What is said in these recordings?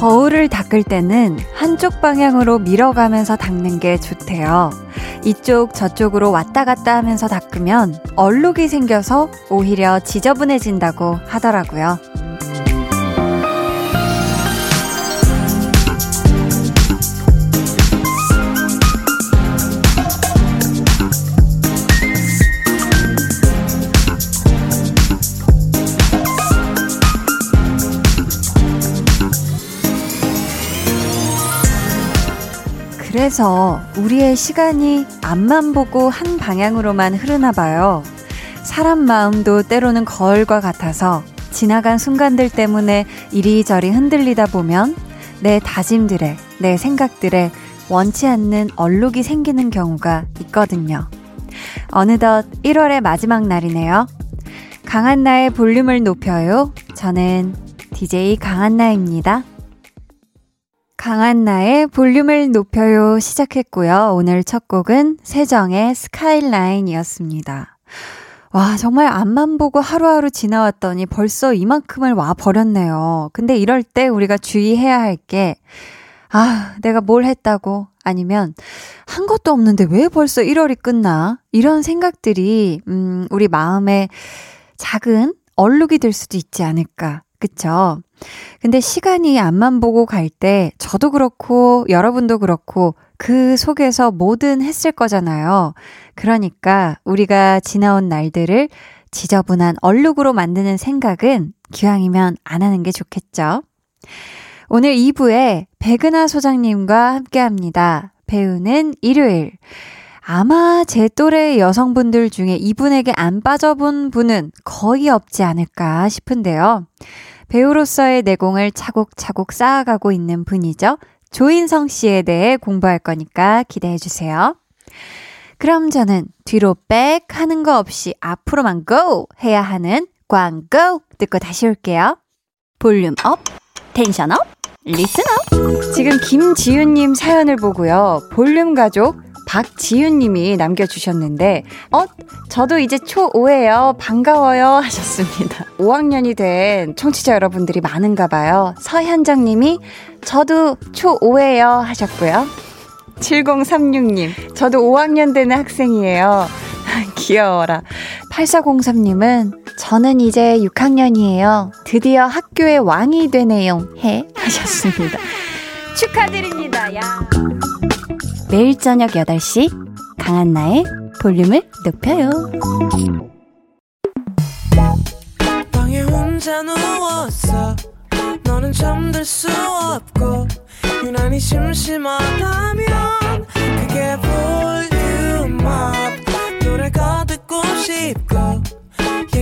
거울을 닦을 때는 한쪽 방향으로 밀어가면서 닦는 게 좋대요. 이쪽 저쪽으로 왔다 갔다 하면서 닦으면 얼룩이 생겨서 오히려 지저분해진다고 하더라고요. 그래서 우리의 시간이 앞만 보고 한 방향으로만 흐르나 봐요. 사람 마음도 때로는 거울과 같아서 지나간 순간들 때문에 이리저리 흔들리다 보면 내 다짐들에, 내 생각들에 원치 않는 얼룩이 생기는 경우가 있거든요. 어느덧 1월의 마지막 날이네요. 강한나의 볼륨을 높여요. 저는 DJ 강한나입니다. 강한 나의 볼륨을 높여요 시작했고요. 오늘 첫 곡은 세정의 스카이라인이었습니다. 와, 정말 앞만 보고 하루하루 지나왔더니 벌써 이만큼을 와 버렸네요. 근데 이럴 때 우리가 주의해야 할 게, 아, 내가 뭘 했다고? 아니면, 한 것도 없는데 왜 벌써 1월이 끝나? 이런 생각들이, 음, 우리 마음에 작은 얼룩이 될 수도 있지 않을까. 그쵸? 근데 시간이 앞만 보고 갈 때 저도 그렇고 여러분도 그렇고 그 속에서 뭐든 했을 거잖아요. 그러니까 우리가 지나온 날들을 지저분한 얼룩으로 만드는 생각은 기왕이면 안 하는 게 좋겠죠. 오늘 2부에 백은하 소장님과 함께 합니다. 배우는 일요일. 아마 제 또래 여성분들 중에 이분에게 안 빠져본 분은 거의 없지 않을까 싶은데요. 배우로서의 내공을 차곡차곡 쌓아가고 있는 분이죠. 조인성 씨에 대해 공부할 거니까 기대해 주세요. 그럼 저는 뒤로 back 하는 거 없이 앞으로만 go! 해야 하는 광고 듣고 다시 올게요. Volume up, tension up, listen up. 지금 김지윤님 사연을 보고요. 볼륨 가족 박지윤님이 남겨주셨는데, 어, 저도 이제 초5예요. 반가워요. 하셨습니다. 5학년이 된 청취자 여러분들이 많은가 봐요. 서현정님이 저도 초5예요. 하셨고요. 7036님, 저도 5학년 되는 학생이에요. 귀여워라. 8403님은 저는 이제 6학년이에요. 드디어 학교의 왕이 되네요. 해 하셨습니다. 축하드립니다. 야. 매일 저녁 8시 강한나의 볼륨을 높여요.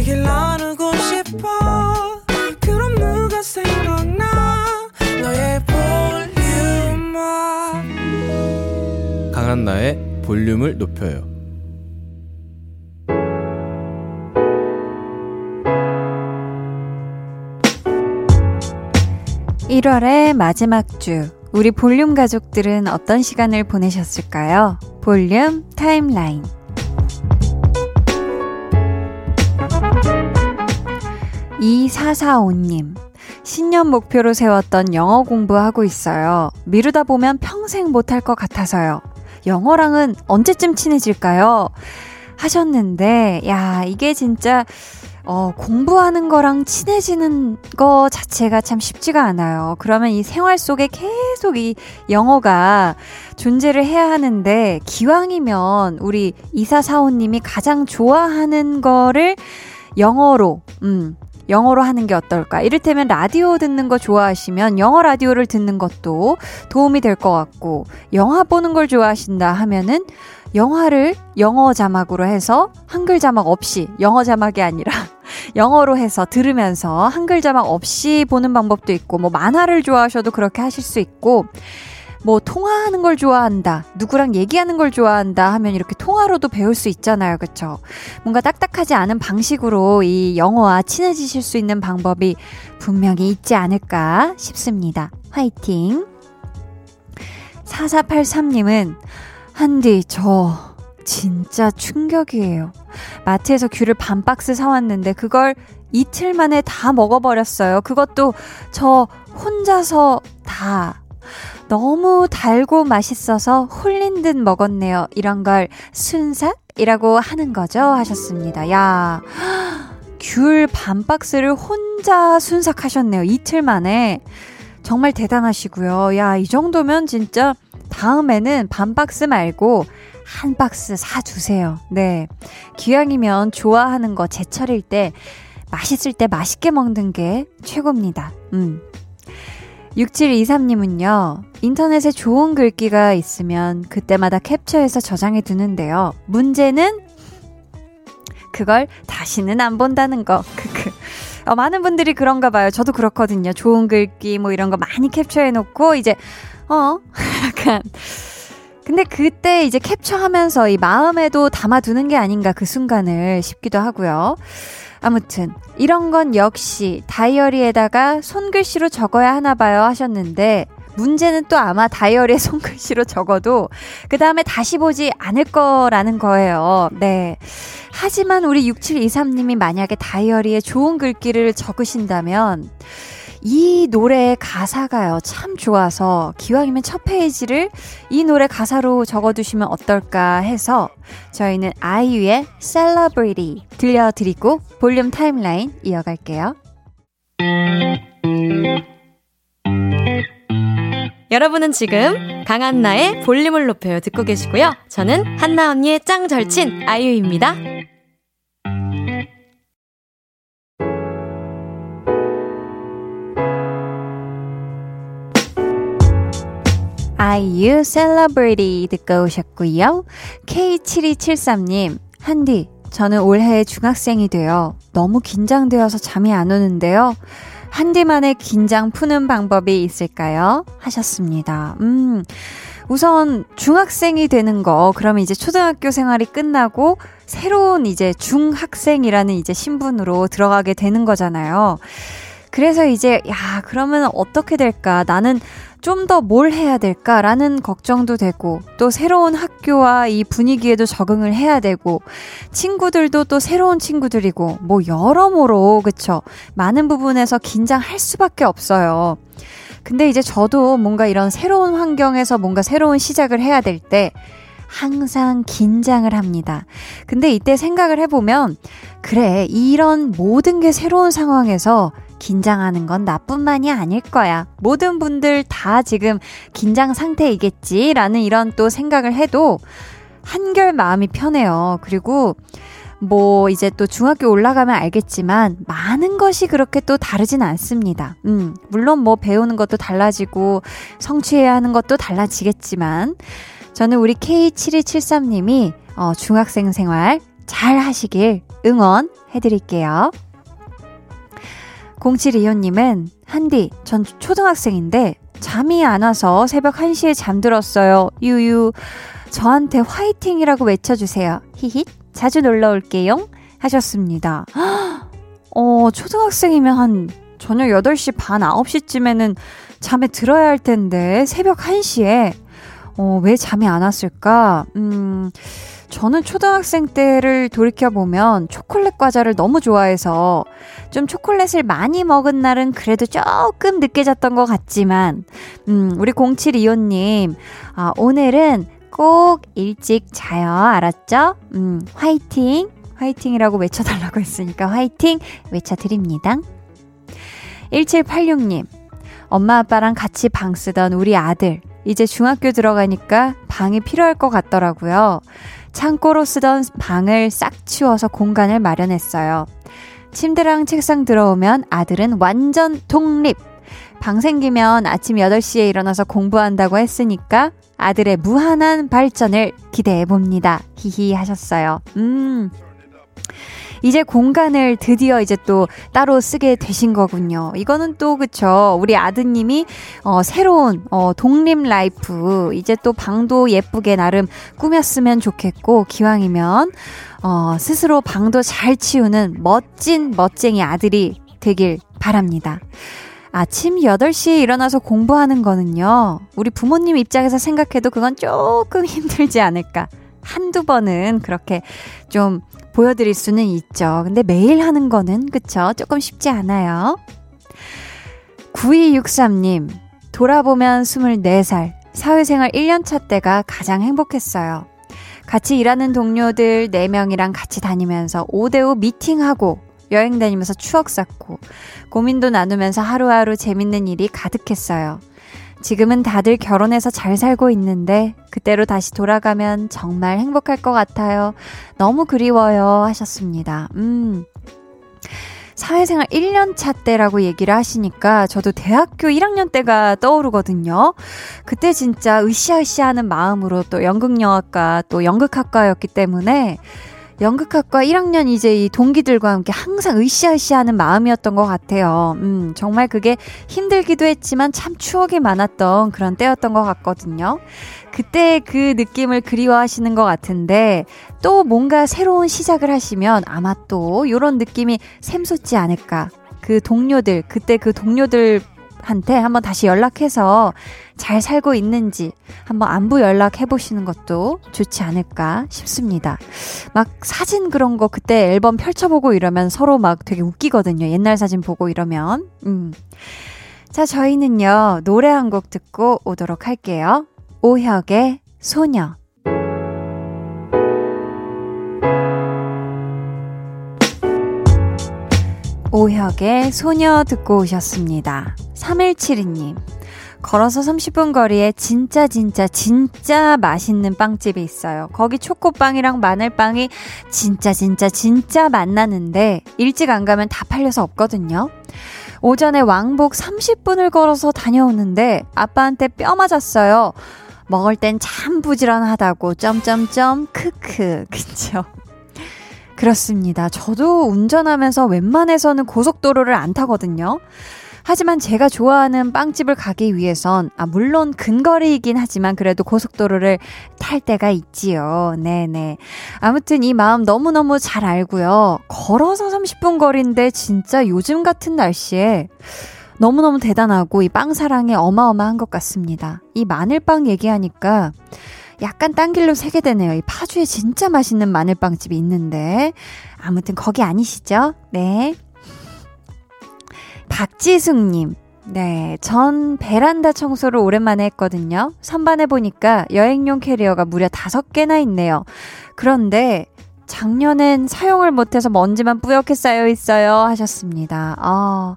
얘기를 나누고 싶어. 그럼 누가 생각나 강한나의 볼륨을 높여요 1월의 마지막 주, 우리 볼륨 가족들은 어떤 시간을 보내셨을까요? 볼륨 타임라인. 2445님. 신년 목표로 세웠던 영어 공부하고 있어요. 미루다 보면 평생 못할 것 같아서요. 영어랑은 언제쯤 친해질까요? 하셨는데, 야, 이게 진짜, 어, 공부하는 거랑 친해지는 거 자체가 참 쉽지가 않아요. 그러면 이 생활 속에 계속 이 영어가 존재를 해야 하는데, 기왕이면 우리 이사사오님이 가장 좋아하는 거를 영어로, 음, 영어로 하는 게 어떨까? 이를테면 라디오 듣는 거 좋아하시면 영어 라디오를 듣는 것도 도움이 될 것 같고, 영화 보는 걸 좋아하신다 하면은 영화를 영어 자막으로 해서 한글 자막 없이, 영어 자막이 아니라 영어로 해서 들으면서 한글 자막 없이 보는 방법도 있고, 뭐 만화를 좋아하셔도 그렇게 하실 수 있고, 뭐 통화하는 걸 좋아한다, 누구랑 얘기하는 걸 좋아한다 하면 이렇게 통화로도 배울 수 있잖아요. 그쵸? 뭔가 딱딱하지 않은 방식으로 이 영어와 친해지실 수 있는 방법이 분명히 있지 않을까 싶습니다. 화이팅! 4483님은, 한디, 저, 진짜 충격이에요. 마트에서 귤을 반 박스 사왔는데, 그걸 이틀 만에 다 먹어버렸어요. 그것도 저 혼자서 다. 너무 달고 맛있어서 홀린 듯 먹었네요. 이런 걸 순삭이라고 하는 거죠. 하셨습니다. 야. 귤 반 박스를 혼자 순삭하셨네요. 이틀 만에. 정말 대단하시고요. 야, 이 정도면 진짜 다음에는 반 박스 말고 한 박스 사주세요. 네. 기왕이면 좋아하는 거 제철일 때, 맛있을 때 맛있게 먹는 게 최고입니다. 음. 6723님은요, 인터넷에 좋은 글귀가 있으면 그때마다 캡처해서 저장해 두는데요. 문제는 그걸 다시는 안 본다는 거. 크크. 어, 많은 분들이 그런가 봐요. 저도 그렇거든요. 좋은 글귀 뭐 이런 거 많이 캡처해 놓고 이제 어 약간 근데 그때 이제 캡처하면서 이 마음에도 담아두는 게 아닌가 그 순간을 싶기도 하고요. 아무튼 이런 건 역시 다이어리에다가 손글씨로 적어야 하나 봐요 하셨는데 문제는 또 아마 다이어리에 손글씨로 적어도 그 다음에 다시 보지 않을 거라는 거예요. 네. 하지만 우리 6723님이 만약에 다이어리에 좋은 글귀를 적으신다면 이 노래의 가사가요, 참 좋아서 기왕이면 첫 페이지를 이 노래 가사로 적어두시면 어떨까 해서 저희는 아이유의 Celebrity 들려드리고 볼륨 타임라인 이어갈게요. 여러분은 지금 강한나의 볼륨을 높여요 듣고 계시고요. 저는 한나 언니의 짱 절친 아이유입니다. 아이유 셀러브리티 듣고 오셨고요. K7273님, 한디, 저는 올해 중학생이 되어 너무 긴장되어서 잠이 안 오는데요. 한디만의 긴장 푸는 방법이 있을까요? 하셨습니다. 음, 우선 중학생이 되는 거, 그러면 이제 초등학교 생활이 끝나고 새로운 이제 중학생이라는 이제 신분으로 들어가게 되는 거잖아요. 그래서 이제, 야, 그러면 어떻게 될까? 나는 좀 더 뭘 해야 될까라는 걱정도 되고, 또 새로운 학교와 이 분위기에도 적응을 해야 되고, 친구들도 또 새로운 친구들이고, 뭐 여러모로, 그쵸? 많은 부분에서 긴장할 수밖에 없어요. 근데 이제 저도 뭔가 이런 새로운 환경에서 뭔가 새로운 시작을 해야 될 때, 항상 긴장을 합니다. 근데 이때 생각을 해보면, 그래, 이런 모든 게 새로운 상황에서 긴장하는 건 나뿐만이 아닐 거야. 모든 분들 다 지금 긴장 상태이겠지. 라는 이런 또 생각을 해도 한결 마음이 편해요. 그리고 뭐 이제 또 중학교 올라가면 알겠지만 많은 것이 그렇게 또 다르진 않습니다. 음, 물론 뭐 배우는 것도 달라지고 성취해야 하는 것도 달라지겠지만 저는 우리 K7273님이 어, 중학생 생활 잘 하시길 응원해 드릴게요. 0725님은, 한디, 전 초등학생인데, 잠이 안 와서 새벽 1시에 잠들었어요. 유유. 저한테 화이팅이라고 외쳐주세요. 히힛. 자주 놀러 올게요. 하셨습니다. 어, 초등학생이면 한 저녁 8시 반, 9시쯤에는 잠에 들어야 할 텐데, 새벽 1시에, 어, 왜 잠이 안 왔을까? 음, 저는 초등학생 때를 돌이켜보면 초콜릿 과자를 너무 좋아해서 좀 초콜릿을 많이 먹은 날은 그래도 조금 늦게 잤던 것 같지만, 음, 우리 0725님, 아, 오늘은 꼭 일찍 자요. 알았죠? 음, 화이팅! 화이팅이라고 외쳐달라고 했으니까 화이팅! 외쳐드립니다. 1786님, 엄마 아빠랑 같이 방 쓰던 우리 아들, 이제 중학교 들어가니까 방이 필요할 것 같더라고요. 창고로 쓰던 방을 싹 치워서 공간을 마련했어요. 침대랑 책상 들어오면 아들은 완전 독립. 방 생기면 아침 8시에 일어나서 공부한다고 했으니까 아들의 무한한 발전을 기대해 봅니다. 히히 하셨어요. 음. 이제 공간을 드디어 이제 또 따로 쓰게 되신 거군요. 이거는 또 그쵸. 우리 아드님이 어 새로운 어 독립 life 이제 또 방도 예쁘게 나름 꾸몄으면 좋겠고 기왕이면 어 스스로 방도 잘 치우는 멋진 멋쟁이 아들이 되길 바랍니다. 아침 8시에 일어나서 공부하는 거는요, 우리 부모님 입장에서 생각해도 그건 조금 힘들지 않을까. 한두 번은 그렇게 좀 보여드릴 수는 있죠. 근데 매일 하는 거는, 그쵸? 조금 쉽지 않아요. 9263님, 돌아보면 24살, 사회생활 1년차 때가 가장 행복했어요. 같이 일하는 동료들 4명이랑 같이 다니면서 5대5 미팅하고 여행 다니면서 추억 쌓고 고민도 나누면서 하루하루 재밌는 일이 가득했어요. 지금은 다들 결혼해서 잘 살고 있는데 그때로 다시 돌아가면 정말 행복할 것 같아요. 너무 그리워요 하셨습니다. 음. 사회생활 1년 차 때라고 얘기를 하시니까 저도 대학교 1학년 때가 떠오르거든요. 그때 진짜 으쌰으쌰 하는 마음으로 또 연극영화과 또 연극학과였기 때문에 연극학과 1학년 이제 이 동기들과 함께 항상 으쌰으쌰 하는 마음이었던 것 같아요. 음, 정말 그게 힘들기도 했지만 참 추억이 많았던 그런 때였던 것 같거든요. 그때 그 느낌을 그리워하시는 것 같은데 또 뭔가 새로운 시작을 하시면 아마 또 요런 느낌이 샘솟지 않을까. 그 동료들, 그때 그 동료들 한테 한번 다시 연락해서 잘 살고 있는지 한번 안부 연락해 보시는 것도 좋지 않을까 싶습니다. 막 사진 그런 거 그때 앨범 펼쳐보고 이러면 서로 막 되게 웃기거든요. 옛날 사진 보고 이러면. 음. 자, 저희는요, 노래 한 곡 듣고 오도록 할게요. 오혁의 소녀. 오혁의 소녀 듣고 오셨습니다. 3172님. 걸어서 30분 거리에 진짜 진짜 진짜 맛있는 빵집이 있어요. 거기 초코빵이랑 마늘빵이 진짜 진짜 진짜 맛나는데 일찍 안 가면 다 팔려서 없거든요. 오전에 왕복 30분을 걸어서 다녀오는데 아빠한테 뼈 맞았어요. 먹을 땐 참 부지런하다고 점점점 크크 그쵸? 그렇습니다. 저도 운전하면서 웬만해서는 고속도로를 안 타거든요. 하지만 제가 좋아하는 빵집을 가기 위해선, 아, 물론 근거리이긴 하지만 그래도 고속도로를 탈 때가 있지요. 네네. 아무튼 이 마음 너무너무 잘 알고요. 걸어서 30분 거리인데 진짜 요즘 같은 날씨에 너무너무 대단하고 이 빵 사랑이 어마어마한 것 같습니다. 이 마늘빵 얘기하니까 약간 딴 길로 새게 되네요. 이 파주에 진짜 맛있는 마늘빵집이 있는데. 아무튼 거기 아니시죠? 네. 박지숙님. 네, 전 베란다 청소를 오랜만에 했거든요. 선반에 보니까 여행용 캐리어가 무려 다섯 개나 있네요. 그런데 작년엔 사용을 못해서 먼지만 뿌옇게 쌓여 있어요. 하셨습니다. 아.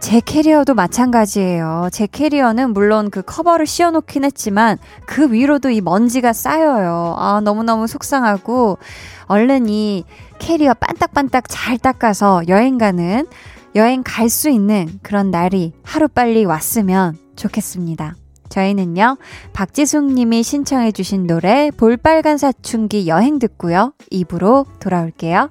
제 캐리어도 마찬가지예요. 제 캐리어는 물론 그 커버를 씌워놓긴 했지만 그 위로도 이 먼지가 쌓여요. 아, 너무너무 속상하고 얼른 이 캐리어 반딱반딱 잘 닦아서 여행 가는 여행 갈 수 있는 그런 날이 하루빨리 왔으면 좋겠습니다. 저희는요, 박지숙 님이 신청해주신 노래 볼빨간 사춘기 여행 듣고요. 입으로 돌아올게요.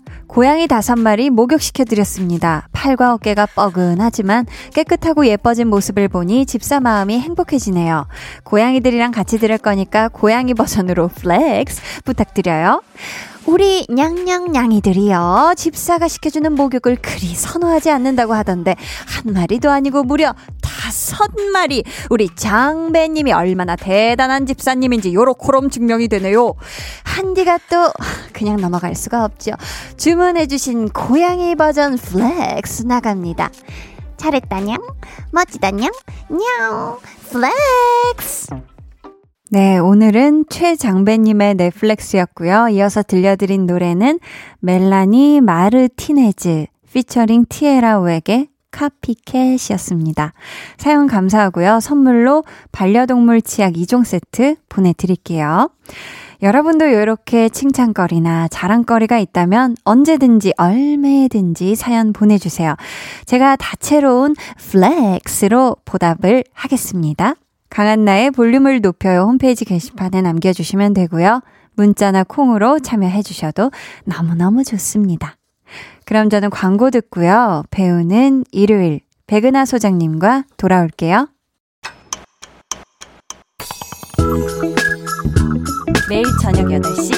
고양이 다섯 마리 목욕시켜드렸습니다. 팔과 어깨가 뻐근하지만 깨끗하고 예뻐진 모습을 보니 집사 마음이 행복해지네요. 고양이들이랑 같이 들을 거니까 고양이 버전으로 flex 부탁드려요. 우리 냥냥냥이들이요. 집사가 시켜주는 목욕을 그리 선호하지 않는다고 하던데 한 마리도 아니고 무려 다섯 마리. 우리 장배님이 얼마나 대단한 집사님인지 요렇코롬 증명이 되네요. 한디가 또 그냥 넘어갈 수가 없죠. 주문해주신 고양이 버전 flex 나갑니다. 잘했다냥, 멋지다냥, 냥, flex. 네, 오늘은 최장배님의 flex였고요. 이어서 들려드린 노래는 멜라니 마르티네즈 피처링 티에라 웩의 Copy Cat이었습니다. 사연 감사하고요. 선물로 반려동물 치약 2종 세트 보내드릴게요. 여러분도 이렇게 칭찬거리나 자랑거리가 있다면 언제든지 얼매든지 사연 보내주세요. 제가 다채로운 flex로 보답을 하겠습니다. 강한나의 볼륨을 높여요 홈페이지 게시판에 남겨주시면 되고요. 문자나 콩으로 참여해 주셔도 너무너무 좋습니다. 그럼 저는 광고 듣고요. 배우는 일요일 백은하 소장님과 돌아올게요. 매일 저녁 8시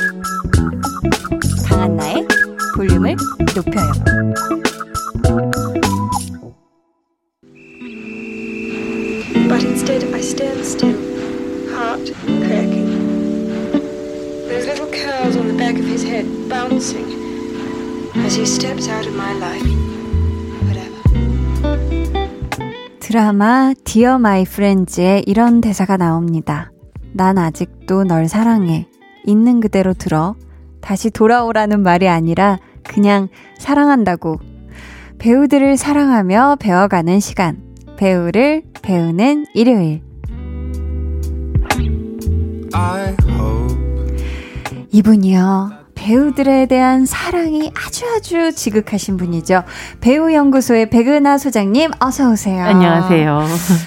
강한나의 볼륨을 높여요. But instead I stand still, heart cracking. Those little curls on the back of his head bouncing as he steps out of my life. Whatever. 드라마 Dear My Friends에 이런 대사가 나옵니다. 난 아직도 널 사랑해. 있는 그대로 들어. 다시 돌아오라는 말이 아니라 그냥 사랑한다고. 배우들을 사랑하며 배워가는 시간. 배우를 배우는 일요일. 이분이요. 배우들에 대한 사랑이 아주 아주 지극하신 분이죠. 배우 연구소의 백은하 소장님 어서 오세요. 안녕하세요.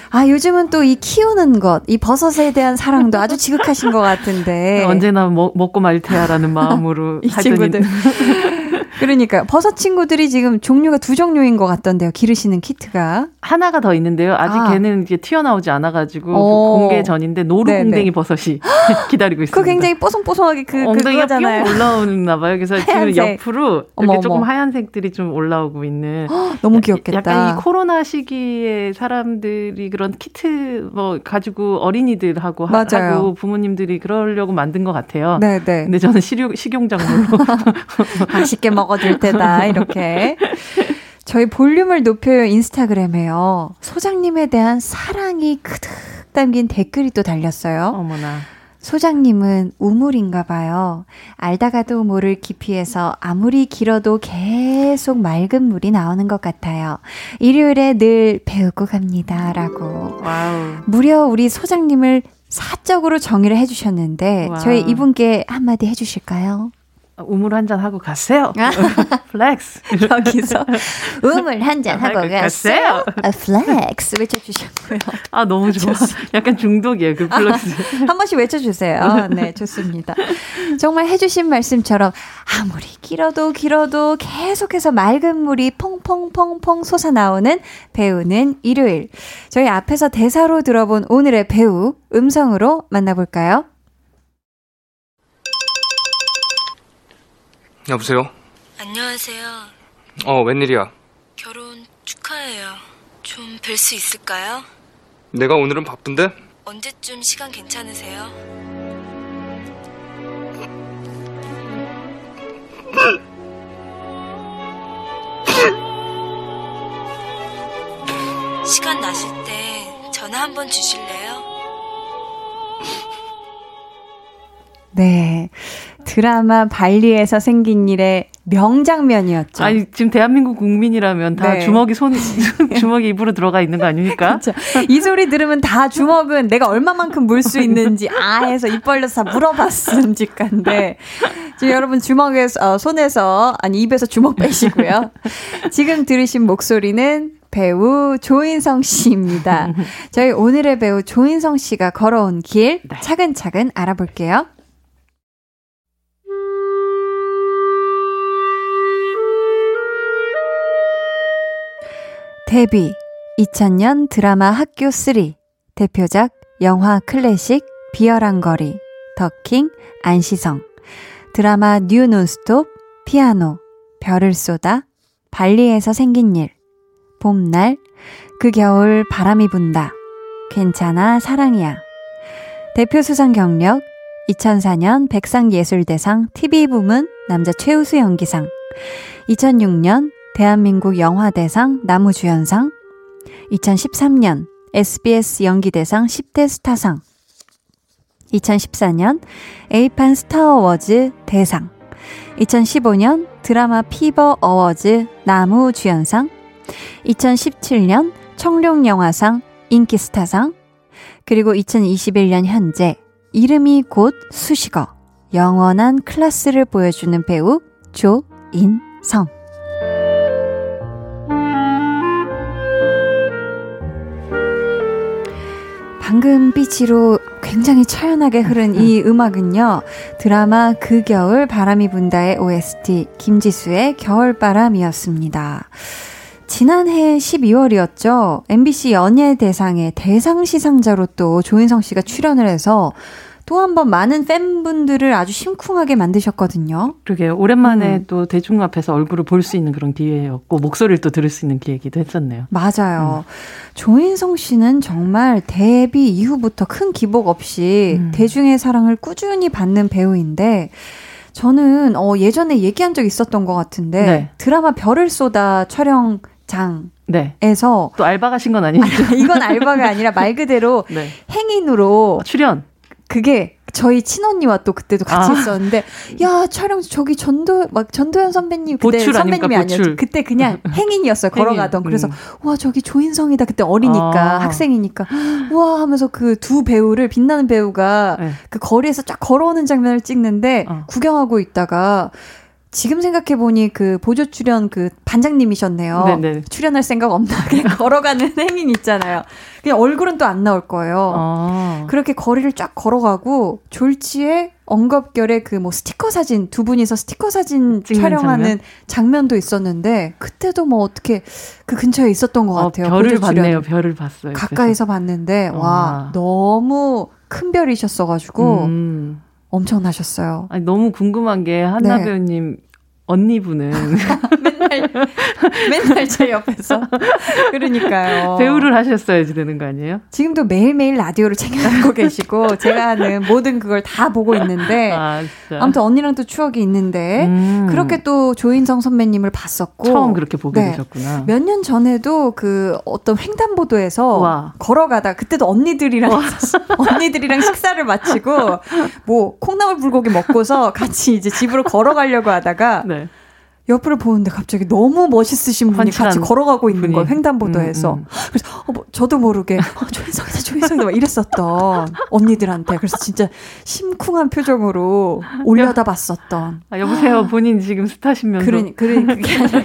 아 요즘은 또 이 키우는 것, 이 버섯에 대한 사랑도 아주 지극하신 것 같은데 언제나 먹, 먹고 말 테야라는 마음으로 이 친구들. 그러니까 버섯 친구들이 지금 종류가 두 종류인 것 같던데요. 기르시는 키트가 하나가 더 있는데요. 아직 아. 걔는 이제 튀어나오지 않아가지고 오. 공개 전인데 노루궁뎅이 버섯이 기다리고 있습니다. 그 굉장히 뽀송뽀송하게 그 엉덩이가 뿅 올라오나 봐요. 그래서 지금 옆으로 이렇게 어머, 조금 하얀색들이 좀 올라오고 있는. 너무 귀엽겠다. 약간 이 코로나 시기에 사람들이 그런 키트 뭐 가지고 어린이들하고 맞아요. 하고 부모님들이 그러려고 만든 것 같아요. 네, 네. 근데 저는 식용 식용작물로 맛있게 먹. 먹어줄 테다, 이렇게. 저희 볼륨을 높여요 인스타그램에요. 소장님에 대한 사랑이 크득 담긴 댓글이 또 달렸어요. 어머나. 소장님은 우물인가 봐요. 알다가도 모를 깊이에서 아무리 길어도 계속 맑은 물이 나오는 것 같아요. 일요일에 늘 배우고 갑니다. 라고. wow. 무려 우리 소장님을 사적으로 정의를 해주셨는데, wow. 저희 이분께 한마디 해주실까요? 우물 한 잔 하고 가세요. flex. 여기서 우물 한 잔 하고 가세요. 아, flex 외쳐주셨고요. 아 너무 좋아. 약간 중독이에요 그 flex. 아, 한 번씩 외쳐주세요. 네 좋습니다. 정말 해주신 말씀처럼 아무리 길어도 길어도 계속해서 맑은 물이 퐁퐁퐁퐁 솟아 나오는 배우는 일요일. 저희 앞에서 대사로 들어본 오늘의 배우 음성으로 만나볼까요? 여보세요? 안녕하세요. 어, 웬일이야? 결혼 축하해요. 좀 뵐 수 있을까요? 내가 오늘은 바쁜데? 언제쯤 시간 괜찮으세요? 시간 나실 때 전화 한번 주실래요? 네. 드라마 발리에서 생긴 일의 명장면이었죠. 아니 지금 대한민국 국민이라면 다 네. 주먹이 손 주먹이 입으로 들어가 있는 거 아닙니까? 이 소리 들으면 다 주먹은 내가 얼마만큼 물 수 있는지 아 해서 입 벌려서 다 물어봤음직한데 지금 여러분 주먹에서 어, 손에서 아니 입에서 주먹 빼시고요. 지금 들으신 목소리는 배우 조인성 씨입니다. 저희 오늘의 배우 조인성 씨가 걸어온 길 네. 차근차근 알아볼게요. 데뷔 2000년 드라마 학교 3 대표작 영화 클래식 비열한 거리 더킹 안시성. 드라마 뉴 논스톱 피아노 별을 쏘다 발리에서 생긴 일. 봄날 그 겨울 바람이 분다. 괜찮아 사랑이야. 대표 수상 경력 2004년 백상예술대상 TV부문 남자 최우수 연기상. 2006년 대한민국 영화대상 남우주연상, 2013년 SBS 연기대상 10대 스타상, 2014년 APAN Star Awards 대상 2015년 DramaFever Awards 남우 주연상 2017년 청룡영화상 인기스타상 그리고 2021년 현재 이름이 곧 수식어 영원한 클래스를 보여주는 배우 조인성 방금 빛으로 굉장히 처연하게 흐른 이 음악은요. 드라마 그 겨울 바람이 분다의 OST 김지수의 겨울바람이었습니다. 지난해 12월이었죠. MBC 연예대상의 대상 시상자로 또 조인성 씨가 출연을 해서 또 한 번 많은 팬분들을 아주 심쿵하게 만드셨거든요. 그러게요. 오랜만에 음. 또 대중 앞에서 얼굴을 볼 수 있는 그런 기회였고 목소리를 또 들을 수 있는 기회기도 했었네요. 맞아요. 음. 조인성 씨는 정말 데뷔 이후부터 큰 기복 없이 음. 대중의 사랑을 꾸준히 받는 배우인데 저는 어 예전에 얘기한 적 있었던 것 같은데 네. 드라마 별을 쏟아 촬영 장 네. 에서 또 알바 가신 건 아니죠? 이건 알바가 아니라 말 그대로 네. 행인으로 출연 그게 저희 친언니와 또 그때도 같이 아. 있었는데 야 촬영 저기 전도 막 전도연 선배님 그때 선배님이 아니었죠 그때 그냥 행인이었어요 걸어가던 그래서 음. 와 저기 조인성이다 그때 어리니까 아. 학생이니까 와 하면서 그 두 배우를 빛나는 배우가 네. 그 거리에서 쫙 걸어오는 장면을 찍는데 어. 구경하고 있다가 지금 생각해 보니 그 보조 출연 그 반장님이셨네요. 네네. 출연할 생각 없나 그냥 걸어가는 행인 있잖아요. 그냥 얼굴은 또 안 나올 거예요. 아. 그렇게 거리를 쫙 걸어가고 졸지에 엉겁결에 그 뭐 스티커 사진 두 분이서 스티커 사진 촬영하는 장면? 도 있었는데 그때도 뭐 어떻게 그 근처에 있었던 것 어, 같아요. 어, 별을 봤네요. 별을 봤어요. 가까이서 그래서. 봤는데 와, 와 너무 큰 별이셨어가지고. 음. 엄청나셨어요. 아니, 너무 궁금한 게 한나 네. 배우님 언니분은 맨날 맨날 제 옆에서 그러니까요. 배우를 하셨어야지 되는 거 아니에요? 지금도 매일매일 라디오를 챙겨 듣고 계시고 제가 하는 모든 그걸 다 보고 있는데 아, 아무튼 언니랑 또 추억이 있는데 음. 그렇게 또 조인성 선배님을 봤었고 처음 그렇게 보게 네. 되셨구나. 몇 년 전에도 그 어떤 횡단보도에서 와. 걸어가다 그때도 언니들이랑 언니들이랑 식사를 마치고 뭐 콩나물 불고기 먹고서 같이 이제 집으로 걸어가려고 하다가 네. 옆을 보는데 갑자기 너무 멋있으신 분이 같이 걸어가고 있는 거예요. 횡단보도에서. 음, 음. 그래서 어, 뭐, 저도 모르게 어, 조인성이다 조인성이다 막 이랬었던 언니들한테. 그래서 진짜 심쿵한 표정으로 올려다 봤었던. 아, 여보세요. 본인 지금 스타시면서. 그러니 그러니 그게 아니라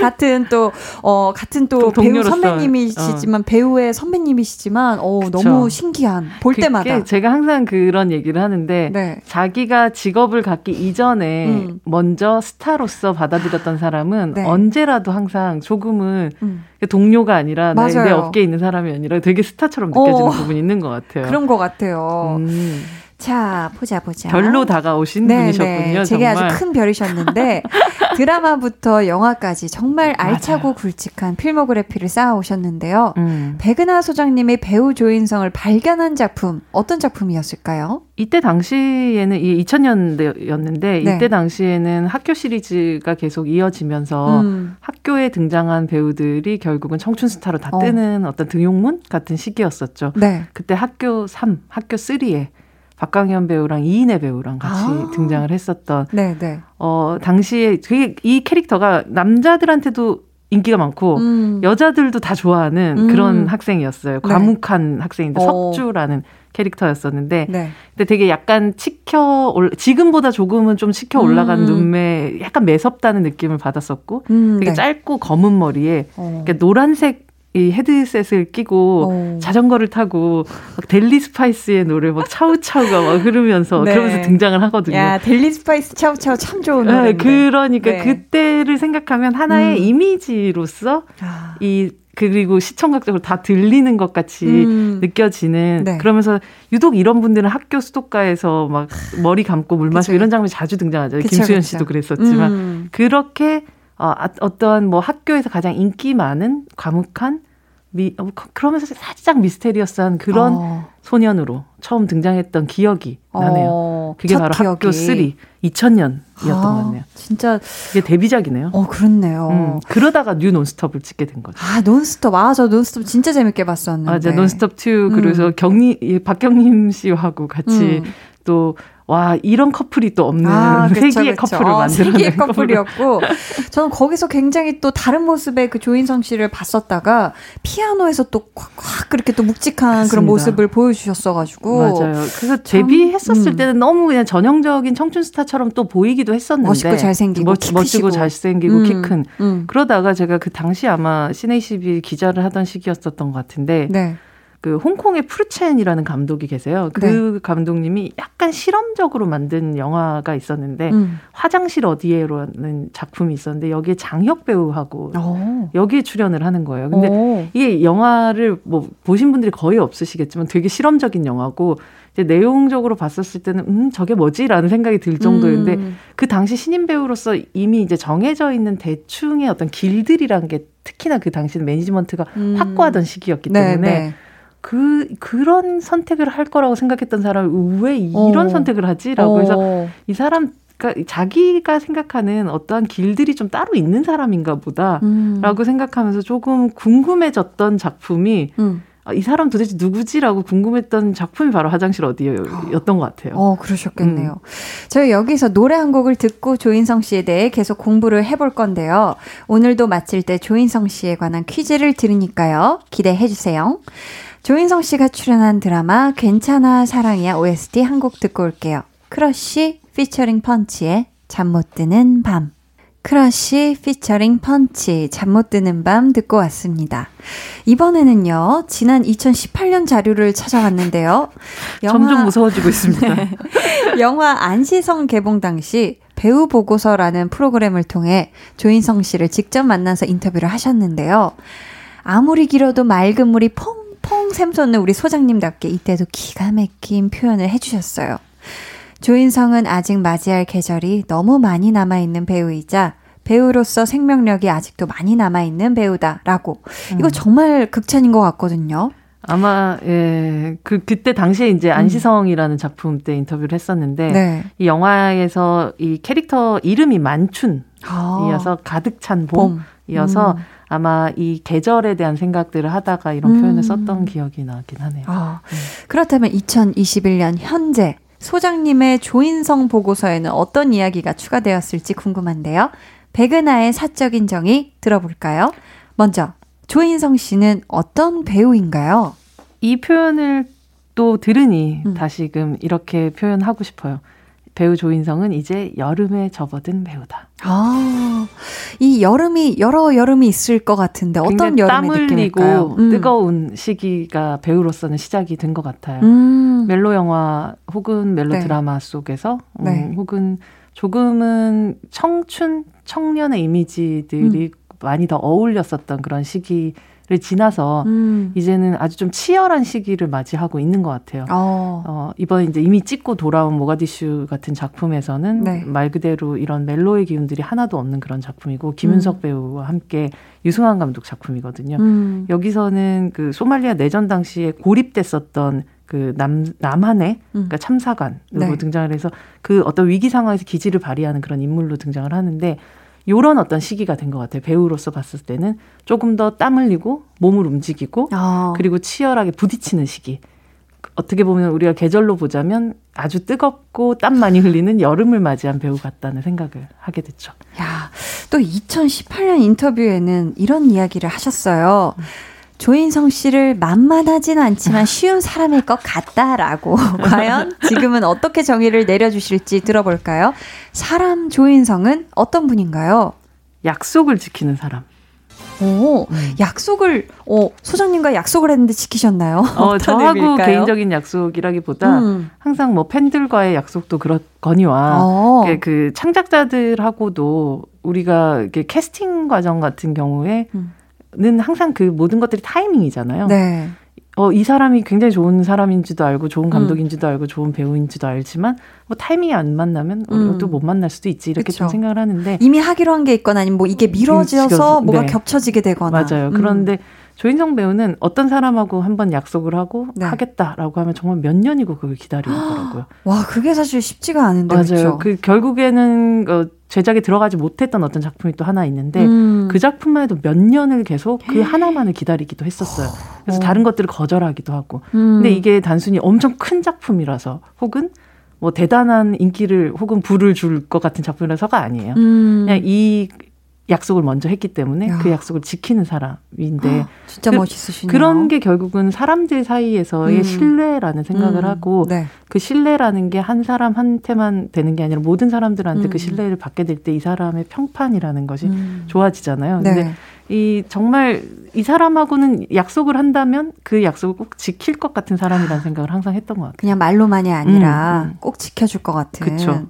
같은 또 어, 같은 또 배우 선배님이시지만 어. 배우의 선배님이시지만 어, 너무 신기한 볼 때마다. 제가 항상 그런 얘기를 하는데 네. 자기가 직업을 갖기 이전에 음. 먼저 스타로서 받아 받아들였던 사람은 네. 언제라도 항상 조금은 음. 동료가 아니라 내, 내, 업계에 있는 사람이 아니라 되게 스타처럼 느껴지는 어. 부분이 있는 것 같아요. 그런 것 같아요. 음. 자, 보자, 보자. 별로 다가오신 네, 분이셨군요. 네. 제게 아주 큰 별이셨는데, 드라마부터 영화까지 정말 알차고 맞아요. 굵직한 필모그래피를 쌓아오셨는데요. 음. 백은하 소장님의 배우 조인성을 발견한 작품, 어떤 작품이었을까요? 이때 당시에는, 이 2000년대였는데, 네. 이때 당시에는 학교 시리즈가 계속 이어지면서 음. 학교에 등장한 배우들이 결국은 청춘 스타로 다 뜨는 어. 떤 등용문 같은 시기였었죠. 네. 그때 학교 3, 학교 3에 박강현 배우랑 이인혜 배우랑 같이 아. 등장을 했었던 네네. 네. 어 당시에 되게 이 캐릭터가 남자들한테도 인기가 많고 음. 여자들도 다 좋아하는 음. 그런 학생이었어요. 네. 과묵한 학생인데 어. 석주라는 캐릭터였었는데 네. 근데 되게 약간 치켜 올 지금보다 조금은 좀 치켜 올라간 음. 눈매 약간 매섭다는 느낌을 받았었고 음, 되게 네. 짧고 검은 머리에 어. 노란색 이 헤드셋을 끼고 오. 어. 자전거를 타고 막 델리 스파이스의 노래 막 차우차우가 막 흐르면서 네. 그러면서 등장을 하거든요. 야, 델리 스파이스 차우차우 참 좋은 노래. 네, 그러니까 네. 그때를 생각하면 하나의 음. 이미지로서 아. 이 그리고 시청각적으로 다 들리는 것 같이 음. 느껴지는 네. 그러면서 유독 이런 분들은 학교 수도가에서 막 머리 감고 물 마시고 이런 장면이 자주 등장하죠. 그쵸, 김수현 그쵸. 씨도 그랬었지만 음. 그렇게 어, 아, 어떤 뭐 학교에서 가장 인기 많은 과묵한 미, 어, 그러면서 살짝 mysterious한 그런 어. 소년으로 처음 등장했던 기억이 나네요. 어, 그게 바로 기억이. 학교 3 2000년이었던 아, 것 같네요. 진짜 이게 데뷔작이네요. 어 그렇네요. 음, 그러다가 뉴 논스톱을 찍게 된 거죠. 아 논스톱 아저 논스톱 진짜 재밌게 봤었는데. 맞아 논스톱 2 그래서 음. 경리 박경림 씨하고 같이 음. 또 와, 이런 커플이 또 없는 아, 세기의 커플을 어, 만들어 세기의 커플이었고 저는 거기서 굉장히 또 다른 모습의 그 조인성 씨를 봤었다가 피아노에서 또 꽉꽉 그렇게 또 묵직한 맞습니다. 그런 모습을 보여주셨어 가지고 맞아요. 그래서 데뷔했었을 음. 때는 너무 그냥 전형적인 청춘 스타처럼 또 보이기도 했었는데 멋있고 잘생기고 멋, 멋지고 잘생기고 음, 키큰 음. 그러다가 제가 그 당시 아마 시네이시비 기자를 하던 시기였었던 것 같은데 네. 그 홍콩의 프루첸이라는 감독이 계세요. 그 네. 감독님이 약간 실험적으로 만든 영화가 있었는데 음. 화장실 어디에로는 작품이 있었는데 여기에 장혁 배우하고 오. 어. 여기에 출연을 하는 거예요. 근데 오. 이게 영화를 뭐 보신 분들이 거의 없으시겠지만 되게 실험적인 영화고 이제 내용적으로 봤었을 때는 음 저게 뭐지라는 생각이 들 정도였는데 음. 그 당시 신인 배우로서 이미 이제 정해져 있는 대충의 어떤 길들이란 게 특히나 그 당시는 매니지먼트가 음. 확고하던 시기였기 네, 때문에 네, 네. 그 그런 선택을 할 거라고 생각했던 사람이 왜 이런 어. 선택을 하지라고 해서 어. 이 사람 그러니까 자기가 생각하는 어떠한 길들이 좀 따로 있는 사람인가 보다라고 음. 생각하면서 조금 궁금해졌던 작품이 음. 아, 이 사람 도대체 누구지라고 궁금했던 작품이 바로 화장실 어디였던 것 같아요. 어, 그러셨겠네요. 음. 저희 여기서 노래 한 곡을 듣고 조인성 씨에 대해 계속 공부를 해볼 건데요. 오늘도 마칠 때 조인성 씨에 관한 퀴즈를 들으니까요. 기대해 주세요. 조인성 씨가 출연한 드라마 괜찮아 사랑이야 OST 한 곡 듣고 올게요. 크러쉬 피처링 펀치의 잠 못 드는 밤. 크러쉬 피처링 펀치 잠 못 드는 밤 듣고 왔습니다. 이번에는요. 지난 2018년 자료를 찾아왔는데요. 영화, 점점 무서워지고 있습니다. 네, 영화 안시성 개봉 당시 배우 보고서라는 프로그램을 통해 조인성 씨를 직접 만나서 인터뷰를 하셨는데요. 아무리 길어도 맑은 물이 펑 퐁 샘솟는 우리 소장님답게 이때도 기가 막힌 표현을 해주셨어요. 조인성은 아직 맞이할 계절이 너무 많이 남아있는 배우이자 배우로서 생명력이 아직도 많이 남아있는 배우다라고. 음. 이거 정말 극찬인 것 같거든요. 아마 예 그 그때 당시에 이제 음. 안시성이라는 작품 때 인터뷰를 했었는데 네. 이 영화에서 이 캐릭터 이름이 만춘 이어서 아. 가득 찬 봄 이어서 봄. 음. 아마 이 계절에 대한 생각들을 하다가 이런 음. 표현을 썼던 기억이 나긴 하네요. 아, 네. 그렇다면 2021년 현재 소장님의 조인성 보고서에는 어떤 이야기가 추가되었을지 궁금한데요. 백은하의 사적인 정의 들어볼까요? 먼저 조인성 씨는 어떤 배우인가요? 이 표현을 또 들으니 음. 다시금 이렇게 표현하고 싶어요. 배우 조인성은 이제 여름에 접어든 배우다. 아, 이 여름이 여러 여름이 있을 것 같은데 어떤 여름의 느낌일까요? 음. 뜨거운 시기가 배우로서는 시작이 된 것 같아요. 음. 멜로 영화 혹은 멜로 네. 드라마 속에서 음, 네. 혹은 조금은 청춘 청년의 이미지들이 음. 많이 더 어울렸었던 그런 시기 를 지나서 음. 이제는 아주 좀 치열한 시기를 맞이하고 있는 것 같아요. 어. 어 이번 이제 이미 찍고 돌아온 모가디슈 같은 작품에서는 네. 말 그대로 이런 멜로의 기운들이 하나도 없는 그런 작품이고 김윤석 음. 배우와 함께 유승환 감독 작품이거든요. 음. 여기서는 그 소말리아 내전 당시에 고립됐었던 그 남, 남한의 음. 그러니까 참사관으로 네. 등장을 해서 그 어떤 위기 상황에서 기지를 발휘하는 그런 인물로 등장을 하는데 요런 어떤 시기가 된 것 같아요. 배우로서 봤을 때는 조금 더 땀 흘리고 몸을 움직이고 아. 그리고 치열하게 부딪히는 시기. 어떻게 보면 우리가 계절로 보자면 아주 뜨겁고 땀 많이 흘리는 여름을 맞이한 배우 같다는 생각을 하게 됐죠. 야, 또 2018년 인터뷰에는 이런 이야기를 하셨어요. 음. 조인성 씨를 만만하진 않지만 쉬운 사람일 것 같다라고. 과연 지금은 어떻게 정의를 내려주실지 들어볼까요? 사람 조인성은 어떤 분인가요? 약속을 지키는 사람. 오, 음. 약속을, 어, 소장님과 약속을 했는데 지키셨나요? 어, 저하고 의미일까요? 개인적인 약속이라기보다 음. 항상 뭐 팬들과의 약속도 그렇거니와 어. 그 창작자들하고도 우리가 이렇게 캐스팅 과정 같은 경우에 음. 는 항상 그 모든 것들이 타이밍이잖아요. 네. 어, 이 사람이 굉장히 좋은 사람인지도 알고 좋은 음. 감독인지도 음. 알고 좋은 배우인지도 알지만 뭐 타이밍이 안 만나면 음. 또못 만날 수도 있지 이렇게 좀 생각을 하는데 이미 하기로 한 게 있거나 아니면 뭐 이게 미뤄져서 네. 뭐가 겹쳐지게 되거나 맞아요. 음. 그런데 조인성 배우는 어떤 사람하고 한번 약속을 하고 네. 하겠다라고 하면 정말 몇 년이고 그걸 기다리는 거라고요. 와, 그게 사실 쉽지가 않은데. 맞아요. 그렇죠? 그 결국에는 어, 제작에 들어가지 못했던 어떤 작품이 또 하나 있는데 음. 그 작품만 해도 몇 년을 계속 그 하나만을 기다리기도 했었어요. 그래서 어. 다른 것들을 거절하기도 하고. 음. 근데 이게 단순히 엄청 큰 작품이라서 혹은 뭐 대단한 인기를 혹은 부를 줄 것 같은 작품이라서가 아니에요. 음. 그냥 이 약속을 먼저 했기 때문에 야. 그 약속을 지키는 사람인데 아, 진짜 그, 멋있으시네요. 그런 게 결국은 사람들 사이에서의 음. 신뢰라는 생각을 음. 하고 네. 그 신뢰라는 게 한 사람한테만 되는 게 아니라 모든 사람들한테 그 음. 그 신뢰를 받게 될 때 이 사람의 평판이라는 것이 음. 좋아지잖아요. 네. 근데 이 정말 이 사람하고는 약속을 한다면 그 약속을 꼭 지킬 것 같은 사람이라는 생각을 항상 했던 것 같아요. 그냥 말로만이 아니라 음, 음. 꼭 지켜줄 것 같은. 그렇죠.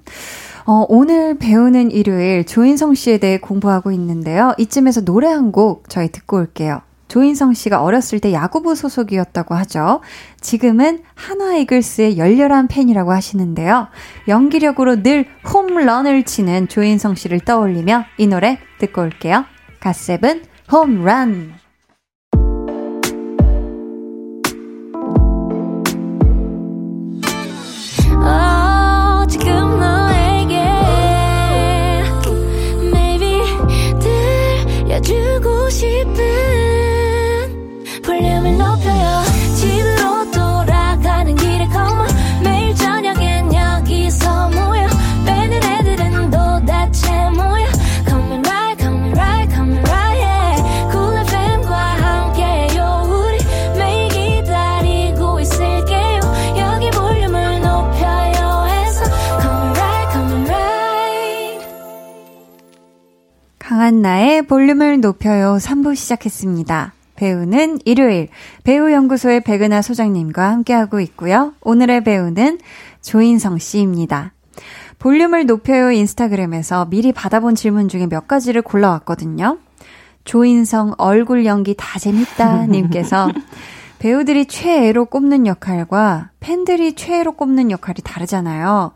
어, 오늘 배우는 일요일 조인성 씨에 대해 공부하고 있는데요. 이쯤에서 노래 한 곡 저희 듣고 올게요. 조인성 씨가 어렸을 때 야구부 소속이었다고 하죠. 지금은 한화 이글스의 열렬한 팬이라고 하시는데요. 연기력으로 늘 홈런을 치는 조인성 씨를 떠올리며 이 노래 듣고 올게요. 갓세븐 홈런. 강한나의 볼륨을 높여요 3부 시작했습니다. 배우는 일요일 배우연구소의 백은하 소장님과 함께하고 있고요. 오늘의 배우는 조인성 씨입니다. 볼륨을 높여요 인스타그램에서 미리 받아본 질문 중에 몇 가지를 골라왔거든요. 조인성 얼굴 연기 다 재밌다 님께서 배우들이 최애로 꼽는 역할과 팬들이 최애로 꼽는 역할이 다르잖아요.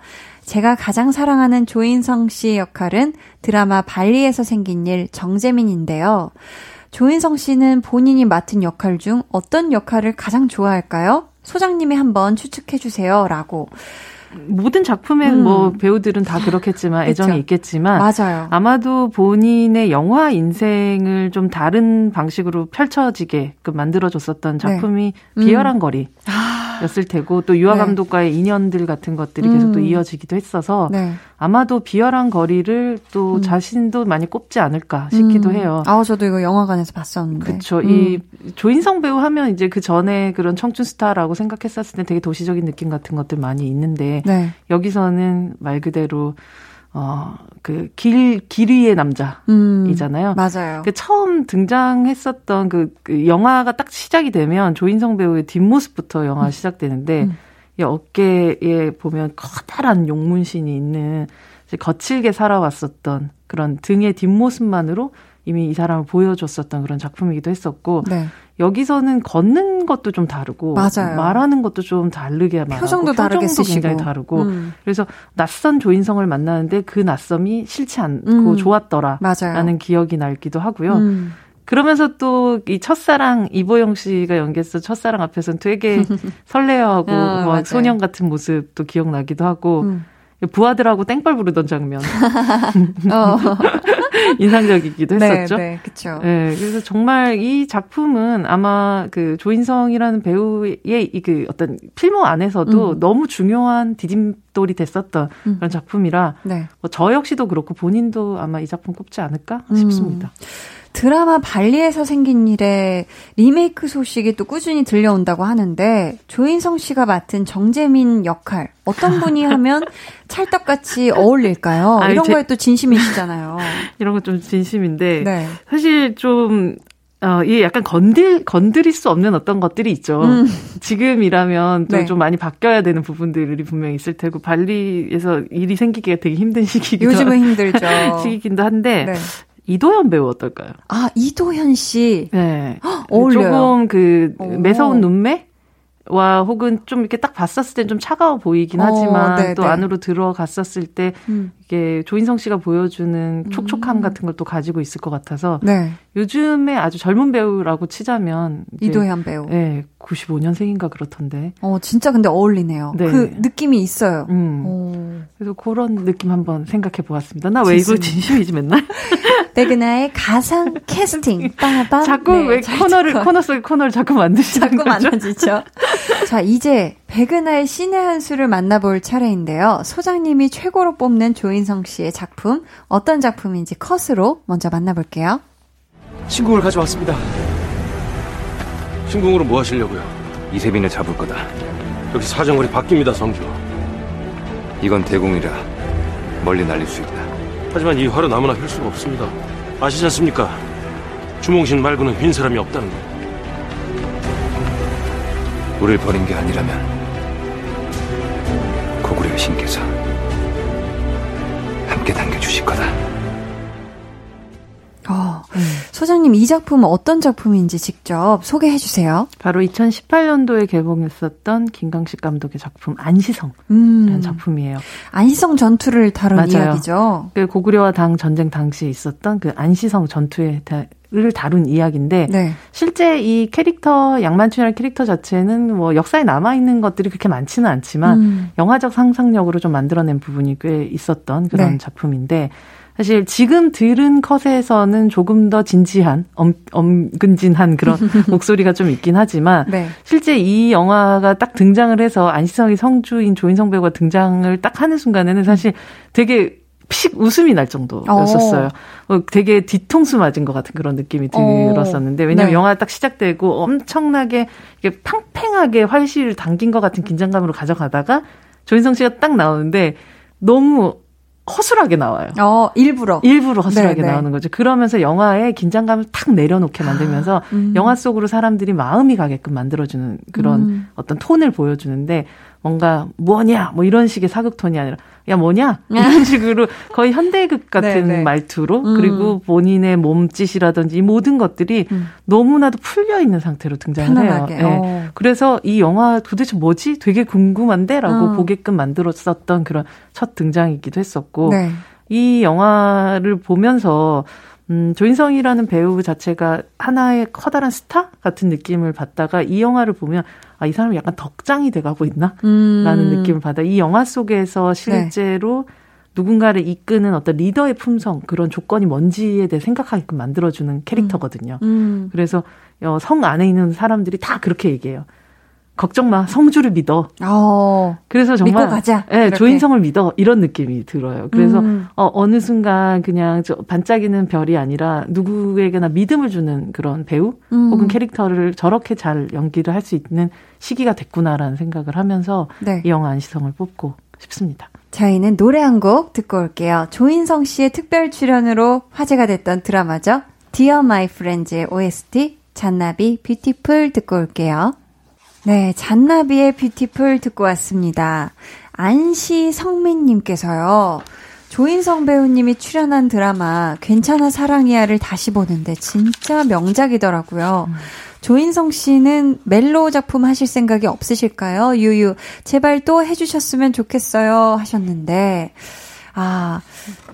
제가 가장 사랑하는 조인성 씨 역할은 드라마 발리에서 생긴 일 정재민인데요. 조인성 씨는 본인이 맡은 역할 중 어떤 역할을 가장 좋아할까요? 소장님이 한번 추측해 주세요. 라고. 모든 작품에 음. 뭐 배우들은 다 그렇겠지만 애정이. 있겠지만 맞아요. 아마도 본인의 영화 인생을 좀 다른 방식으로 펼쳐지게 그 만들어줬었던 작품이 네. 비열한 음. 거리. 아. 였을 테고 또 유아 네. 감독과의 인연들 같은 것들이 음. 계속 또 이어지기도 했어서 네. 아마도 비열한 거리를 또 음. 자신도 많이 꼽지 않을까 싶기도 음. 해요. 아, 저도 이거 영화관에서 봤었는데. 그렇죠. 이 조인성 배우 하면 이제 그 전에 그런 청춘 스타라고 생각했었을 때 되게 도시적인 느낌 같은 것들 많이 있는데 네. 여기서는 말 그대로 어, 그, 길, 길 위의 남자이잖아요. 음, 맞아요. 그 처음 등장했었던 그, 그, 영화가 딱 시작이 되면 조인성 배우의 뒷모습부터 영화 음. 시작되는데, 음. 이 어깨에 보면 커다란 용문신이 있는, 거칠게 살아왔었던 그런 등의 뒷모습만으로 이미 이 사람을 보여줬었던 그런 작품이기도 했었고, 네. 여기서는 걷는 것도 좀 다르고 맞아요. 말하는 것도 좀 다르게 말하고 표정도 다르게 쓰시고 굉장히 다르고 음. 그래서 낯선 조인성을 만나는데 그 낯섦이 싫지 않고 음. 좋았더라라는 기억이 날기도 하고요. 음. 그러면서 또 이 첫사랑 이보영 씨가 연기했어 첫사랑 앞에서는 되게 설레어하고 어, 막 소년 같은 모습도 기억나기도 하고 음. 부하들하고 땡벌 부르던 장면. 어. 인상적이기도 네, 했었죠. 네, 네, 그렇죠. 네, 그래서 정말 이 작품은 아마 그 조인성이라는 배우의 이 그 어떤 필모 안에서도 음. 너무 중요한 디딤돌이 됐었던 음. 그런 작품이라 네. 뭐 저 역시도 그렇고 본인도 아마 이 작품 꼽지 않을까 싶습니다. 음. 드라마 발리에서 생긴 일에 리메이크 소식이 또 꾸준히 들려온다고 하는데 조인성 씨가 맡은 정재민 역할 어떤 분이 하면 찰떡같이 어울릴까요? 아니, 이런 제... 거에 또 진심이시잖아요. 이런 거 좀 진심인데 네. 사실 좀 어, 이게 약간 건들, 건드릴 수 없는 어떤 것들이 있죠. 음. 지금이라면 또좀 네. 많이 바뀌어야 되는 부분들이 분명히 있을 테고, 발리에서 일이 생기기가 되게 힘든 시기기도 요즘은 힘들죠. 시기이기도 한데, 네. 이도현 배우 어떨까요? 아, 이도현 씨. 네. 어울려요. 조금 그 오. 매서운 눈매? 와 혹은 좀 이렇게 딱 봤었을 땐 좀 차가워 보이긴 어, 하지만 네, 또 네. 안으로 들어갔었을 때 음. 이게 조인성 씨가 보여주는 촉촉함 음. 같은 걸 또 가지고 있을 것 같아서 네. 요즘에 아주 젊은 배우라고 치자면 이도현 배우. 네, 95년생인가 그렇던데. 어, 진짜 근데 어울리네요. 네. 그 느낌이 있어요. 음. 오. 그래서 그런 느낌 한번 생각해 보았습니다. 나 왜 이거 진심이지 맨날? 백은하의 가상 캐스팅. 빠밤. 자꾸 네, 왜 코너를 코너 속에 코너를 자꾸 만드시는 자꾸 거죠? 만나지죠. 자, 이제 백은하의 신의 한 수를 만나볼 차례인데요. 소장님이 최고로 뽑는 조인성 씨의 작품 어떤 작품인지 컷으로 먼저 만나볼게요. 신궁을 가져왔습니다. 신궁으로 뭐 하시려고요? 이세빈을 잡을 거다. 여기 사정거리 바뀝니다, 성주. 이건 대공이라 멀리 날릴 수 있다. 하지만 이 활은 아무나 펼 수가 없습니다. 아시지 않습니까? 주몽신 말고는 휜 사람이 없다는 거. 우릴 버린 게 아니라면 고구려 신께서 함께 당겨주실 거다. 어, 음. 소장님 이 작품은 어떤 작품인지 직접 소개해 주세요. 바로 2018년도에 개봉했었던 김강식 감독의 작품 안시성이라는 음. 작품이에요. 안시성 전투를 다룬 맞아요. 이야기죠. 그 고구려와 당 전쟁 당시에 있었던 그 안시성 전투에 를 다룬 이야기인데 네. 실제 이 캐릭터 양만춘이라는 캐릭터 자체는 뭐 역사에 남아 있는 것들이 그렇게 많지는 않지만 음. 영화적 상상력으로 좀 만들어낸 부분이 꽤 있었던 그런 네. 작품인데 사실 지금 들은 컷에서는 조금 더 진지한, 엄, 엄근진한 그런 목소리가 좀 있긴 하지만, 네. 실제 이 영화가 딱 등장을 해서 안시성이 성주인 조인성 배우가 등장을 딱 하는 순간에는 사실 되게 픽 웃음이 날 정도였었어요. 어. 되게 뒤통수 맞은 것 같은 그런 느낌이 어. 들었었는데 왜냐면 네. 영화 딱 시작되고 엄청나게 이게 팽팽하게 활시를 당긴 것 같은 긴장감으로 가져가다가 조인성 씨가 딱 나오는데 너무 허술하게 나와요. 어, 일부러. 일부러 허술하게 네네. 네. 나오는 거죠. 그러면서 영화의 긴장감을 탁 내려놓게 만들면서 아, 음. 영화 속으로 사람들이 마음이 가게끔 만들어주는 그런 음. 어떤 톤을 보여주는데 뭔가 뭐냐 뭐 이런 식의 사극톤이 아니라 야 뭐냐 이런 식으로 거의 현대극 같은 네네. 네. 말투로 음. 그리고 본인의 몸짓이라든지 이 모든 것들이 음. 너무나도 풀려 있는 상태로 등장을 편안하게. 해요. 네. 어. 그래서 이 영화 도대체 뭐지 되게 궁금한데라고 어. 보게끔 만들었었던 그런 첫 등장이기도 했었고 네. 이 영화를 보면서 음, 조인성이라는 배우 자체가 하나의 커다란 스타 같은 느낌을 받다가 이 영화를 보면 아, 이 사람이 약간 덕장이 돼가고 있나? 음. 라는 느낌을 받아. 이 영화 속에서 실제로 네. 누군가를 이끄는 어떤 리더의 품성, 그런 조건이 뭔지에 대해 생각하게끔 만들어주는 캐릭터거든요. 음. 음. 그래서 어, 성 안에 있는 사람들이 다 그렇게 얘기해요. 걱정 마, 성주를 믿어. 어, 그래서 정말 믿고 가자. 예, 네, 조인성을 믿어 이런 느낌이 들어요. 그래서 음. 어, 어느 순간 그냥 저 반짝이는 별이 아니라 누구에게나 믿음을 주는 그런 배우 음. 혹은 캐릭터를 저렇게 잘 연기를 할 수 있는 시기가 됐구나라는 생각을 하면서 네. 이 영화 안시성을 뽑고 싶습니다. 저희는 노래 한 곡 듣고 올게요. 조인성 씨의 특별 출연으로 화제가 됐던 드라마죠. Dear My Friends의 OST 잔나비 뷰티풀 듣고 올게요. 네, 잔나비의 뷰티풀 듣고 왔습니다. 안시 성민님께서요. 조인성 배우님이 출연한 드라마 괜찮아 사랑이야를 다시 보는데 진짜 명작이더라고요. 음. 조인성 씨는 멜로 작품 하실 생각이 없으실까요? 유유, 제발 또 해주셨으면 좋겠어요. 하셨는데, 아,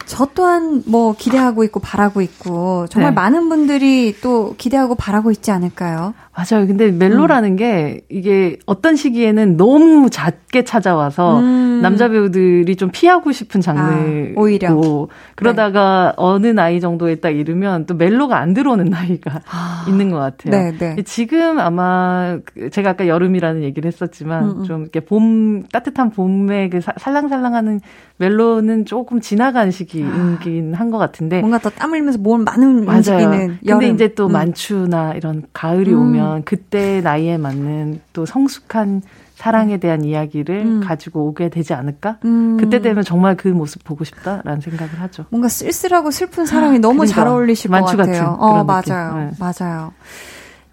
저 또한 뭐 기대하고 있고 바라고 있고 정말 네. 많은 분들이 또 기대하고 바라고 있지 않을까요? 맞아요. 근데 멜로라는 음. 게 이게 어떤 시기에는 너무 잦게 찾아와서 음. 남자 배우들이 좀 피하고 싶은 장르고 아, 오히려 그러다가 네. 어느 나이 정도에 딱 이르면 또 멜로가 안 들어오는 나이가 아. 있는 것 같아요. 네, 네. 지금 아마 그 제가 아까 여름이라는 얘기를 했었지만 음, 음. 좀 이렇게 봄 따뜻한 봄에 그 살랑살랑하는 멜로는 조금 지나간 시기이긴 한 것 같은데 뭔가 더 땀 흘리면서 몸 많은 맞아요. 움직이는 여름. 근데 이제 또 음. 만추나 이런 가을이 음. 오면 그때 나이에 맞는 또 성숙한 사랑에 대한 이야기를 음. 가지고 오게 되지 않을까? 음. 그때 되면 정말 그 모습 보고 싶다라는 생각을 하죠. 뭔가 쓸쓸하고 슬픈 사랑이 아, 너무 그러니까. 잘 어울리실 것 같아요. 어, 맞아요. 네. 맞아요.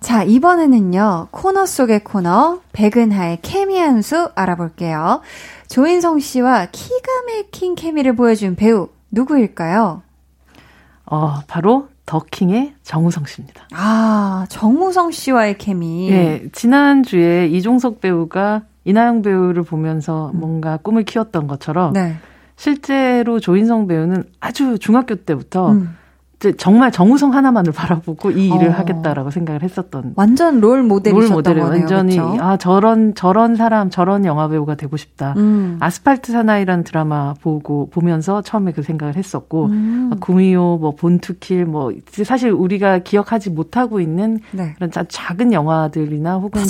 자, 이번에는요, 코너 속의 코너, 백은하의 케미 한 수 알아볼게요. 조인성 씨와 기가 막힌 케미를 보여준 배우, 누구일까요? 어, 바로 더킹의 정우성 씨입니다. 아, 정우성 씨와의 케미. 네, 지난주에 이종석 배우가 이나영 배우를 보면서 음. 뭔가 꿈을 키웠던 것처럼 네. 실제로 조인성 배우는 아주 중학교 때부터 음. 정말 정우성 하나만을 바라보고 이 일을 어. 하겠다라고 생각을 했었던 완전 롤 모델이셨던 롤 모델이 완전히 그쵸? 아 저런 저런 사람 저런 영화 배우가 되고 싶다. 음. 아스팔트 사나이라는 드라마 보고 보면서 처음에 그 생각을 했었고 음. 구미호 뭐 본투킬 뭐 사실 우리가 기억하지 못하고 있는 네. 그런 작은 영화들이나 혹은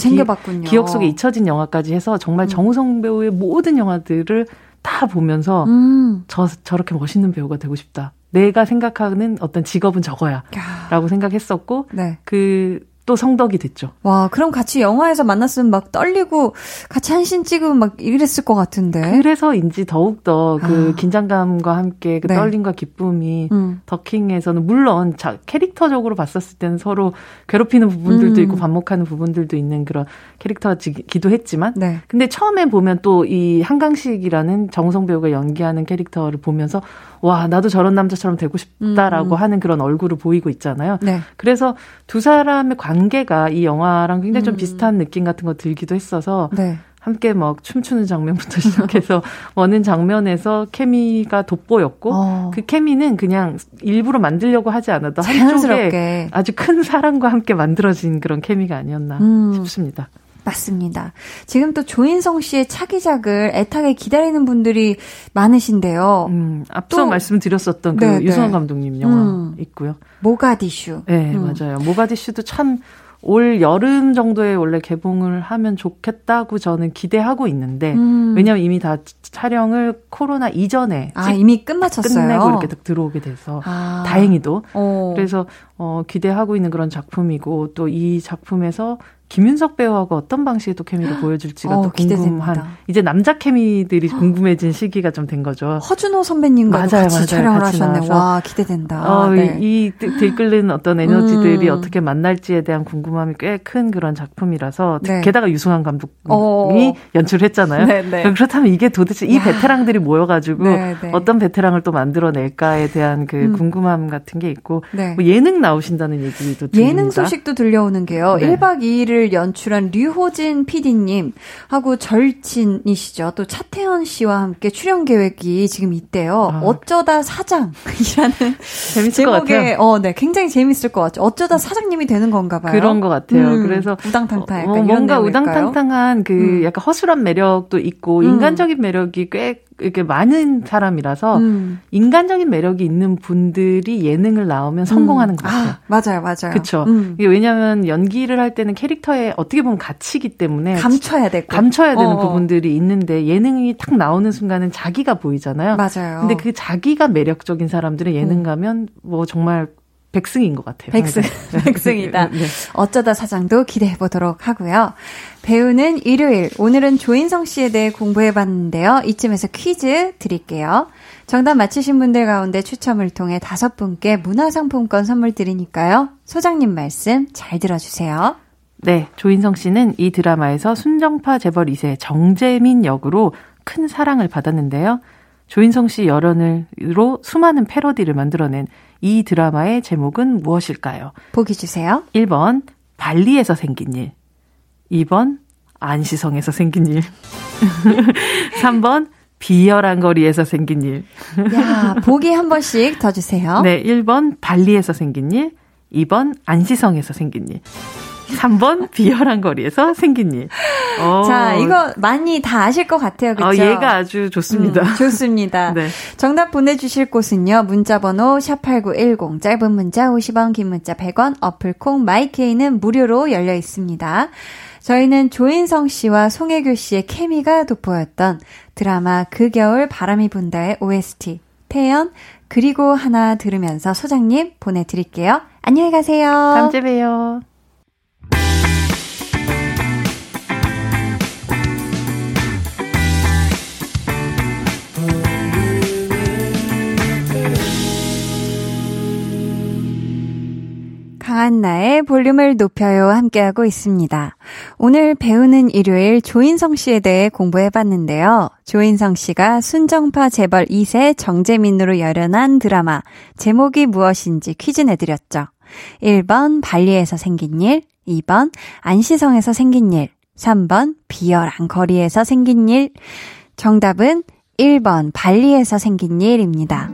기, 억 속에 잊혀진 영화까지 해서 정말 음. 정우성 배우의 모든 영화들을 다 보면서 음. 저 저렇게 멋있는 배우가 되고 싶다. 내가 생각하는 어떤 직업은 저거야. 라고 생각했었고, 네. 그 또 성덕이 됐죠. 와, 그럼 같이 영화에서 만났으면 막 떨리고 같이 한 신 찍으면 막 이랬을 것 같은데. 그래서인지 더욱더 그 아. 긴장감과 함께 그 네. 떨림과 기쁨이 음. 더킹에서는 물론 자, 캐릭터적으로 봤었을 때는 서로 괴롭히는 부분들도 음. 있고 반목하는 부분들도 있는 그런 캐릭터기도 했지만 네. 근데 처음에 보면 또 이 한강식이라는 정우성 배우가 연기하는 캐릭터를 보면서 와, 나도 저런 남자처럼 되고 싶다라고 음. 하는 그런 얼굴을 보이고 있잖아요. 네. 그래서 두 사람의 관계가 이 영화랑 굉장히 좀 음. 비슷한 느낌 같은 거 들기도 했어서 네. 함께 막 춤추는 장면부터 시작해서 어는 장면에서 케미가 돋보였고 어. 그 케미는 그냥 일부러 만들려고 하지 않아도 한쪽에 아주 큰 사랑과 함께 만들어진 그런 케미가 아니었나 음. 싶습니다. 맞습니다. 지금 또 조인성 씨의 차기작을 애타게 기다리는 분들이 많으신데요. 음, 앞서 또, 말씀드렸었던 그 네, 네. 유승환 감독님 영화 음, 있고요. 모가디슈. 네, 음. 맞아요. 모가디슈도 참 올 여름 정도에 원래 개봉을 하면 좋겠다고 저는 기대하고 있는데 음. 왜냐하면 이미 다 촬영을 코로나 이전에 아 이미 끝마쳤어요. 끝내고 이렇게 딱 들어오게 돼서 아. 다행히도 오. 그래서 어, 기대하고 있는 그런 작품이고 또 이 작품에서 김윤석 배우하고 어떤 방식의 또 케미를 보여줄지가 어, 또 궁금한 기대됩니다. 이제 남자 케미들이 궁금해진 시기가 좀 된 거죠. 허준호 선배님과 맞아요, 같이 맞아요. 촬영을 같이 하셨네. 와 기대된다. 어, 네. 이, 이 들끓는 어떤 에너지들이 음. 어떻게 만날지에 대한 궁금함이 꽤 큰 그런 작품이라서 네. 게다가 유승환 감독이 어. 연출했잖아요. 네, 네. 그렇다면 이게 도대체 이 베테랑들이 모여가지고 네, 네. 어떤 베테랑을 또 만들어낼까에 대한 그 음. 궁금함 같은 게 있고 뭐 예능 나오신다는 얘기도 들립니다. 예능 소식도 들려오는 게요. 1박 2일을 를 연출한 류호진 PD님 하고 절친이시죠. 또 차태현 씨와 함께 출연 계획이 지금 있대요. 아. 어쩌다 사장이라는 재밌을 것 같아요. 어, 네, 굉장히 재밌을 것 같죠. 어쩌다 사장님이 되는 건가 봐요. 그런 것 같아요. 음, 그래서 우당탕탕 어, 뭔가 우당탕탕한 그 음. 약간 허술한 매력도 있고 음. 인간적인 매력이 꽤 이렇게 많은 사람이라서 음. 인간적인 매력이 있는 분들이 예능을 나오면 성공하는 음. 것 같아요. 아, 맞아요, 맞아요. 그렇죠. 음. 이게 왜냐하면 연기를 할 때는 캐릭터에 어떻게 보면 가치기 때문에 감춰야 되고 감춰야 되는 어어. 부분들이 있는데 예능이 딱 나오는 순간은 자기가 보이잖아요. 맞아요. 근데 그 자기가 매력적인 사람들은 예능 음. 가면 뭐 정말 백승인 것 같아요. 백승, 백승이다. 네. 어쩌다 사장도 기대해 보도록 하고요. 배우는 일요일. 오늘은 조인성 씨에 대해 공부해 봤는데요. 이쯤에서 퀴즈 드릴게요. 정답 맞히신 분들 가운데 추첨을 통해 다섯 분께 문화상품권 선물 드리니까요. 소장님 말씀 잘 들어주세요. 네, 조인성 씨는 이 드라마에서 순정파 재벌 2세 정재민 역으로 큰 사랑을 받았는데요. 조인성 씨 열연으로 수많은 패러디를 만들어낸 이 드라마의 제목은 무엇일까요? 보기 주세요. 1번 발리에서 생긴 일 2번 안시성에서 생긴 일 3번 비열한 거리에서 생긴 일. 야, 보기 한 번씩 더 주세요. 네, 1번 발리에서 생긴 일, 2번 안시성에서 생긴 일. 3번 비열한 거리에서 생긴 일. 어. 자, 이거 많이 다 아실 것 같아요. 그렇죠? 어, 얘가 아주 좋습니다. 음, 좋습니다. 네. 정답 보내 주실 곳은요. 문자 번호 샵8910 짧은 문자 50원, 긴 문자 100원, 어플 콩 마이케이는 무료로 열려 있습니다. 저희는 조인성 씨와 송혜교 씨의 케미가 돋보였던 드라마 그 겨울 바람이 분다의 OST 태연 그리고 하나 들으면서 소장님 보내드릴게요. 안녕히 가세요. 다음 주에 봬요. 강한나의 볼륨을 높여요 함께하고 있습니다. 오늘 배우는 일요일 조인성 씨에 대해 공부해봤는데요. 조인성 씨가 순정파 재벌 2세 정재민으로 열연한 드라마 제목이 무엇인지 퀴즈 내드렸죠. 1번 발리에서 생긴 일, 2번 안시성에서 생긴 일, 3번 비열한 거리에서 생긴 일. 정답은 1번 발리에서 생긴 일입니다.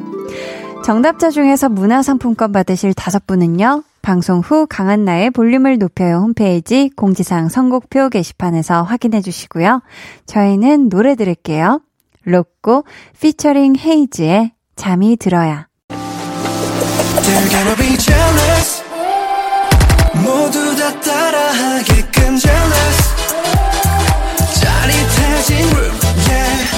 정답자 중에서 문화상품권 받으실 다섯 분은요. 방송 후 강한나의 볼륨을 높여요 홈페이지 공지사항 선곡표 게시판에서 확인해 주시고요. 저희는 노래 들을게요. 로꼬 피처링 헤이즈의 잠이 들어야. 모두 다 따라하게끔 jealous yeah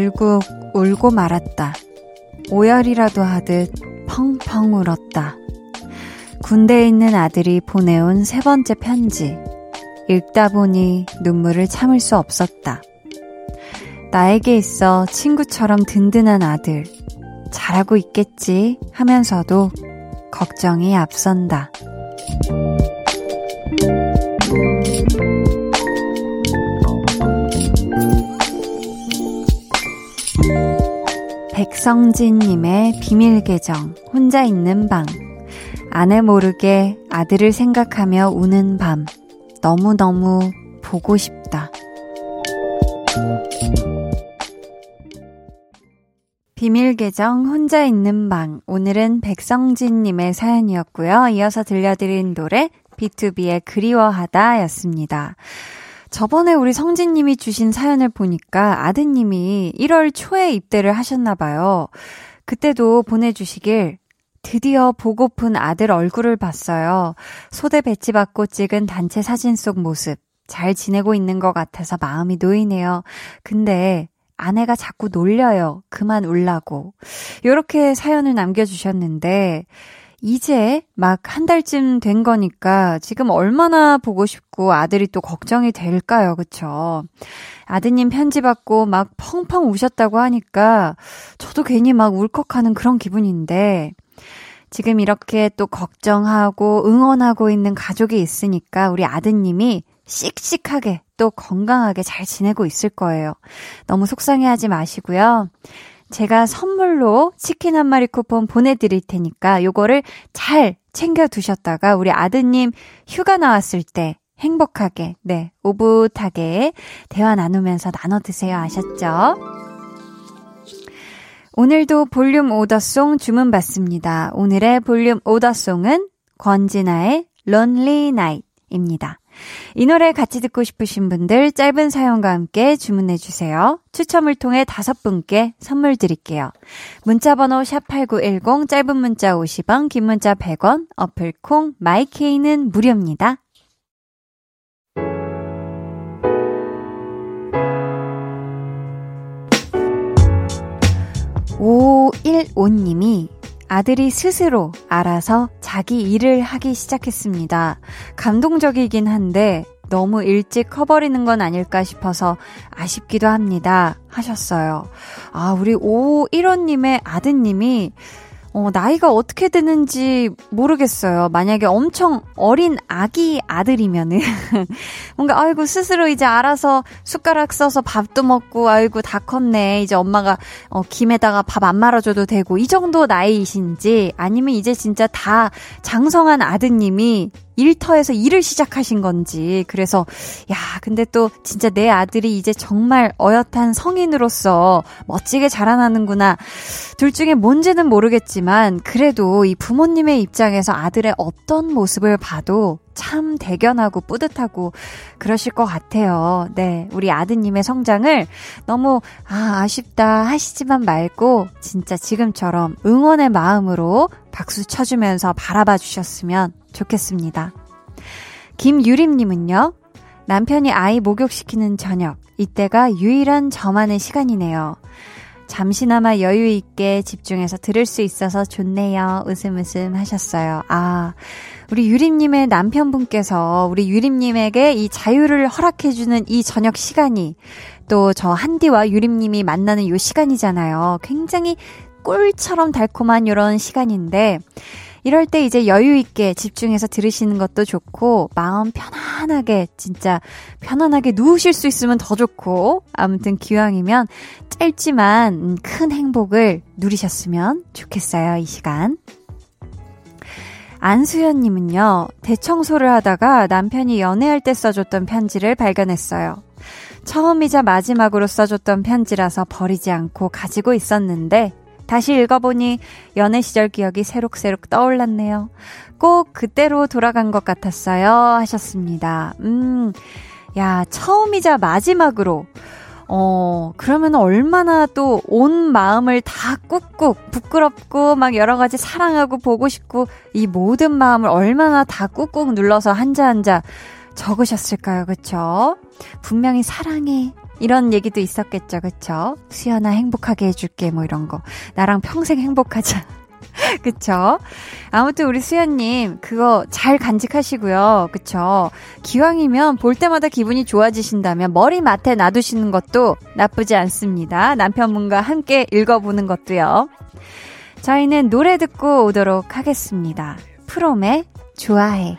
결국 울고 말았다. 오열이라도 하듯 펑펑 울었다. 군대에 있는 아들이 보내온 세 번째 편지. 읽다 보니 눈물을 참을 수 없었다. 나에게 있어 친구처럼 든든한 아들. 잘하고 있겠지 하면서도 걱정이 앞선다. 백성진님의 비밀 계정, 혼자 있는 방. 아내 모르게 아들을 생각하며 우는 밤. 너무너무 보고 싶다. 비밀 계정 혼자 있는 방. 오늘은 백성진님의 사연이었고요. 이어서 들려드린 노래 B2B의 그리워하다 였습니다. 저번에 우리 성진님이 주신 사연을 보니까 아드님이 1월 초에 입대를 하셨나봐요. 그때도 보내주시길 드디어 보고픈 아들 얼굴을 봤어요. 소대 배치 받고 찍은 단체 사진 속 모습. 잘 지내고 있는 것 같아서 마음이 놓이네요. 근데 아내가 자꾸 놀려요. 그만 울라고. 요렇게 사연을 남겨주셨는데, 이제 막 한 달쯤 된 거니까 지금 얼마나 보고 싶고 아들이 또 걱정이 될까요? 그쵸? 아드님 편지 받고 막 펑펑 우셨다고 하니까 저도 괜히 막 울컥하는 그런 기분인데 지금 이렇게 또 걱정하고 응원하고 있는 가족이 있으니까 우리 아드님이 씩씩하게 또 건강하게 잘 지내고 있을 거예요. 너무 속상해 하지 마시고요. 제가 선물로 치킨 한 마리 쿠폰 보내드릴 테니까 요거를 잘 챙겨 두셨다가 우리 아드님 휴가 나왔을 때 행복하게, 네, 오붓하게 대화 나누면서 나눠 드세요. 아셨죠? 오늘도 볼륨 오더송 주문 받습니다. 오늘의 볼륨 오더송은 권진아의 Lonely Night입니다. 이 노래 같이 듣고 싶으신 분들 짧은 사연과 함께 주문해 주세요. 추첨을 통해 다섯 분께 선물 드릴게요. 문자 번호 샵8910 짧은 문자 50원, 긴 문자 100원, 어플 콩 마이케이는 무료입니다. 515님이 아들이 스스로 알아서 자기 일을 하기 시작했습니다. 감동적이긴 한데 너무 일찍 커버리는 건 아닐까 싶어서 아쉽기도 합니다. 하셨어요. 아, 우리 515님의 아드님이 어, 나이가 어떻게 되는지 모르겠어요. 만약에 엄청 어린 아기 아들이면은, 뭔가, 아이고, 스스로 이제 알아서 숟가락 써서 밥도 먹고, 아이고, 다 컸네. 이제 엄마가, 어, 김에다가 밥 안 말아줘도 되고, 이 정도 나이이신지, 아니면 이제 진짜 다 장성한 아드님이 일터에서 일을 시작하신 건지. 그래서, 야, 근데 또 진짜 내 아들이 이제 정말 어엿한 성인으로서 멋지게 자라나는구나. 둘 중에 뭔지는 모르겠지만, 그래도 이 부모님의 입장에서 아들의 어떤 모습을 봐도 참 대견하고 뿌듯하고 그러실 것 같아요. 네. 우리 아드님의 성장을 너무, 아, 아쉽다 하시지만 말고, 진짜 지금처럼 응원의 마음으로 박수 쳐주면서 바라봐 주셨으면 좋겠습니다. 김유림님은요, 남편이 아이 목욕시키는 저녁, 이때가 유일한 저만의 시간이네요. 잠시나마 여유 있게 집중해서 들을 수 있어서 좋네요. 웃음 웃음 하셨어요. 아, 우리 유림님의 남편분께서 우리 유림님에게 이 자유를 허락해주는 이 저녁 시간이 또 저 한디와 유림님이 만나는 요 시간이잖아요. 굉장히 꿀처럼 달콤한 이런 시간인데, 이럴 때 이제 여유 있게 집중해서 들으시는 것도 좋고, 마음 편안하게, 진짜 편안하게 누우실 수 있으면 더 좋고, 아무튼 기왕이면 짧지만 큰 행복을 누리셨으면 좋겠어요, 이 시간. 안수연님은요, 대청소를 하다가 남편이 연애할 때 써줬던 편지를 발견했어요. 처음이자 마지막으로 써줬던 편지라서 버리지 않고 가지고 있었는데, 다시 읽어보니 연애 시절 기억이 새록새록 떠올랐네요. 꼭 그때로 돌아간 것 같았어요. 하셨습니다. 음, 야, 처음이자 마지막으로. 어, 그러면 얼마나 또 온 마음을 다 꾹꾹 부끄럽고 막 여러 가지 사랑하고 보고 싶고 이 모든 마음을 얼마나 다 꾹꾹 눌러서 한자 한자 적으셨을까요? 그쵸? 분명히 사랑해. 이런 얘기도 있었겠죠. 그쵸? 수연아 행복하게 해줄게. 뭐 이런 거. 나랑 평생 행복하자. 그쵸? 아무튼 우리 수연님, 그거 잘 간직하시고요. 그쵸? 기왕이면 볼 때마다 기분이 좋아지신다면 머리맡에 놔두시는 것도 나쁘지 않습니다. 남편분과 함께 읽어보는 것도요. 저희는 노래 듣고 오도록 하겠습니다. 프롬의 좋아해.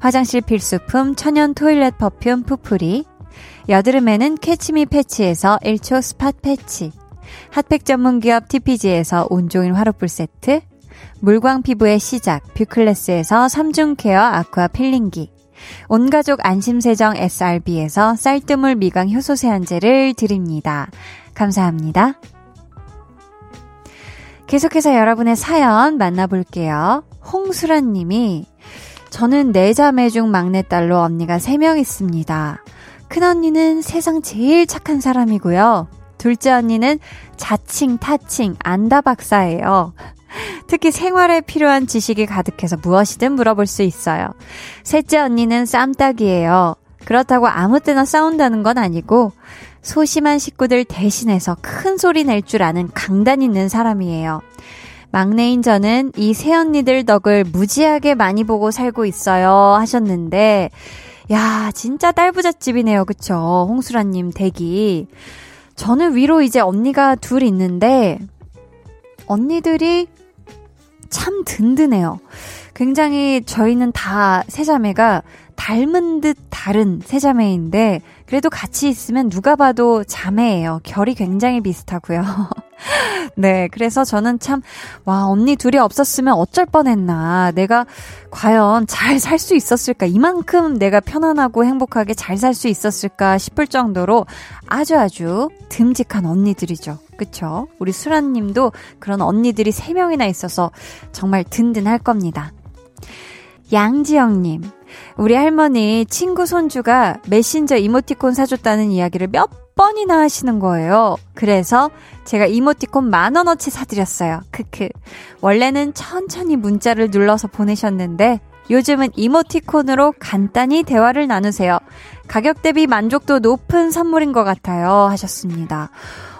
화장실 필수품 천연 toilet perfume 푸풀이 여드름에는 캐치미 패치에서 1초 spot patch 핫팩 전문 기업 TPG에서 온종일 화롯불 세트 물광 피부의 시작 뷰클래스에서 3중 케어 아쿠아 필링기 온가족 안심세정 SRB에서 쌀뜨물 미강 효소 세안제를 드립니다. 감사합니다. 계속해서 여러분의 사연 만나볼게요. 홍수란 님이 저는 네 자매 중 막내딸로 언니가 3명 있습니다. 큰언니는 세상 제일 착한 사람이고요. 둘째 언니는 자칭, 타칭, 안다 박사예요. 특히 생활에 필요한 지식이 가득해서 무엇이든 물어볼 수 있어요. 셋째 언니는 쌈딱이에요. 그렇다고 아무 때나 싸운다는 건 아니고 소심한 식구들 대신해서 큰 소리 낼 줄 아는 강단 있는 사람이에요. 막내인 저는 이 새언니들 덕을 무지하게 많이 보고 살고 있어요. 하셨는데, 야, 진짜 딸부잣집이네요. 그쵸? 홍수라님 댁이. 저는 위로 이제 언니가 둘 있는데, 언니들이 참 든든해요. 굉장히 저희는 다 세자매가 닮은 듯 다른 세 자매인데, 그래도 같이 있으면 누가 봐도 자매예요. 결이 굉장히 비슷하고요. 네, 그래서 저는 참, 와, 언니 둘이 없었으면 어쩔 뻔했나. 내가 과연 잘 살 수 있었을까. 이만큼 내가 편안하고 행복하게 잘 살 수 있었을까 싶을 정도로 아주 아주 듬직한 언니들이죠. 그쵸? 우리 수란 님도 그런 언니들이 3명이나 있어서 정말 든든할 겁니다. 양지영 님. 우리 할머니 친구 손주가 메신저 이모티콘 사줬다는 이야기를 몇 번이나 하시는 거예요. 그래서 제가 이모티콘 만 원어치 사드렸어요. 크크. 원래는 천천히 문자를 눌러서 보내셨는데 요즘은 이모티콘으로 간단히 대화를 나누세요. 가격 대비 만족도 높은 선물인 것 같아요. 하셨습니다.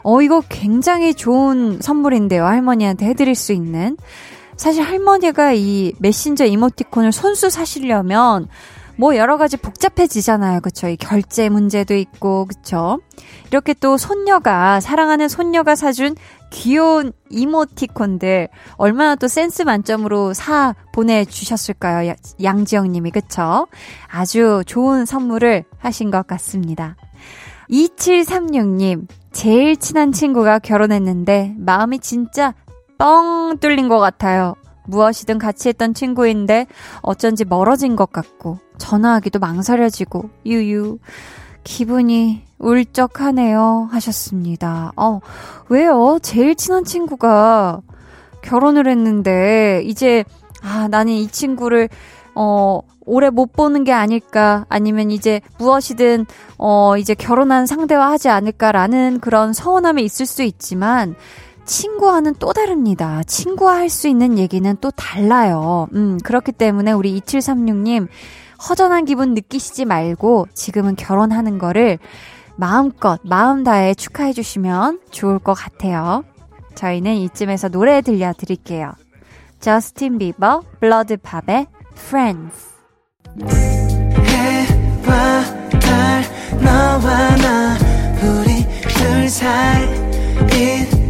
어, 이거 굉장히 좋은 선물인데요. 할머니한테 해드릴 수 있는. 사실 할머니가 이 메신저 이모티콘을 손수 사시려면 뭐 여러 가지 복잡해지잖아요. 그쵸? 이 결제 문제도 있고, 그쵸? 이렇게 또 손녀가, 사랑하는 손녀가 사준 귀여운 이모티콘들 얼마나 또 센스 만점으로 사 보내주셨을까요? 양지영 님이, 그쵸? 아주 좋은 선물을 하신 것 같습니다. 2736님, 제일 친한 친구가 결혼했는데 마음이 진짜 뻥 뚫린 것 같아요. 무엇이든 같이 했던 친구인데 어쩐지 멀어진 것 같고 전화하기도 망설여지고 유유 기분이 울적하네요 하셨습니다. 어, 왜요? 제일 친한 친구가 결혼을 했는데 이제 아, 나는 이 친구를 어, 오래 못 보는 게 아닐까, 아니면 이제 무엇이든, 어, 이제 결혼한 상대와 하지 않을까라는 그런 서운함이 있을 수 있지만, 친구와는 또 다릅니다. 친구와 할 수 있는 얘기는 또 달라요. 음, 그렇기 때문에 우리 2736님, 허전한 기분 느끼시지 말고, 지금은 결혼하는 거를 마음껏, 마음 다해 축하해 주시면 좋을 것 같아요. 저희는 이쯤에서 노래 들려드릴게요. 저스틴 비버, 블러드팝의 Friends. 해와 달, 너와 나, 우리 둘 사이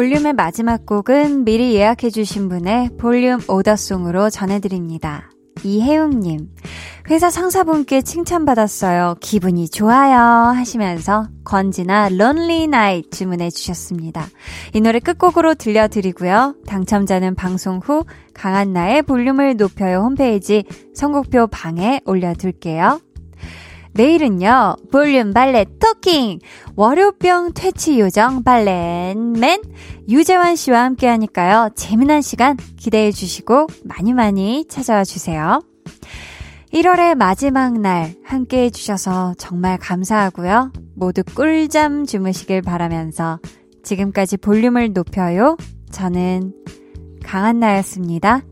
볼륨의 마지막 곡은 미리 예약해주신 분의 볼륨 order song으로 전해드립니다. 이혜웅님, 회사 상사분께 칭찬받았어요. 기분이 좋아요. 하시면서 권진아 Lonely Night 주문해 주셨습니다. 이 노래 끝곡으로 들려드리고요. 당첨자는 방송 후 강한나의 볼륨을 높여요 홈페이지 선곡표 방에 올려둘게요. 내일은요, 볼륨 발레 토킹! 월요병 퇴치 요정 발렌맨 유재환 씨와 함께 하니까요. 재미난 시간 기대해 주시고 많이 많이 찾아와 주세요. 1월의 마지막 날 함께 해주셔서 정말 감사하고요. 모두 꿀잠 주무시길 바라면서 지금까지 볼륨을 높여요. 저는 강한나였습니다.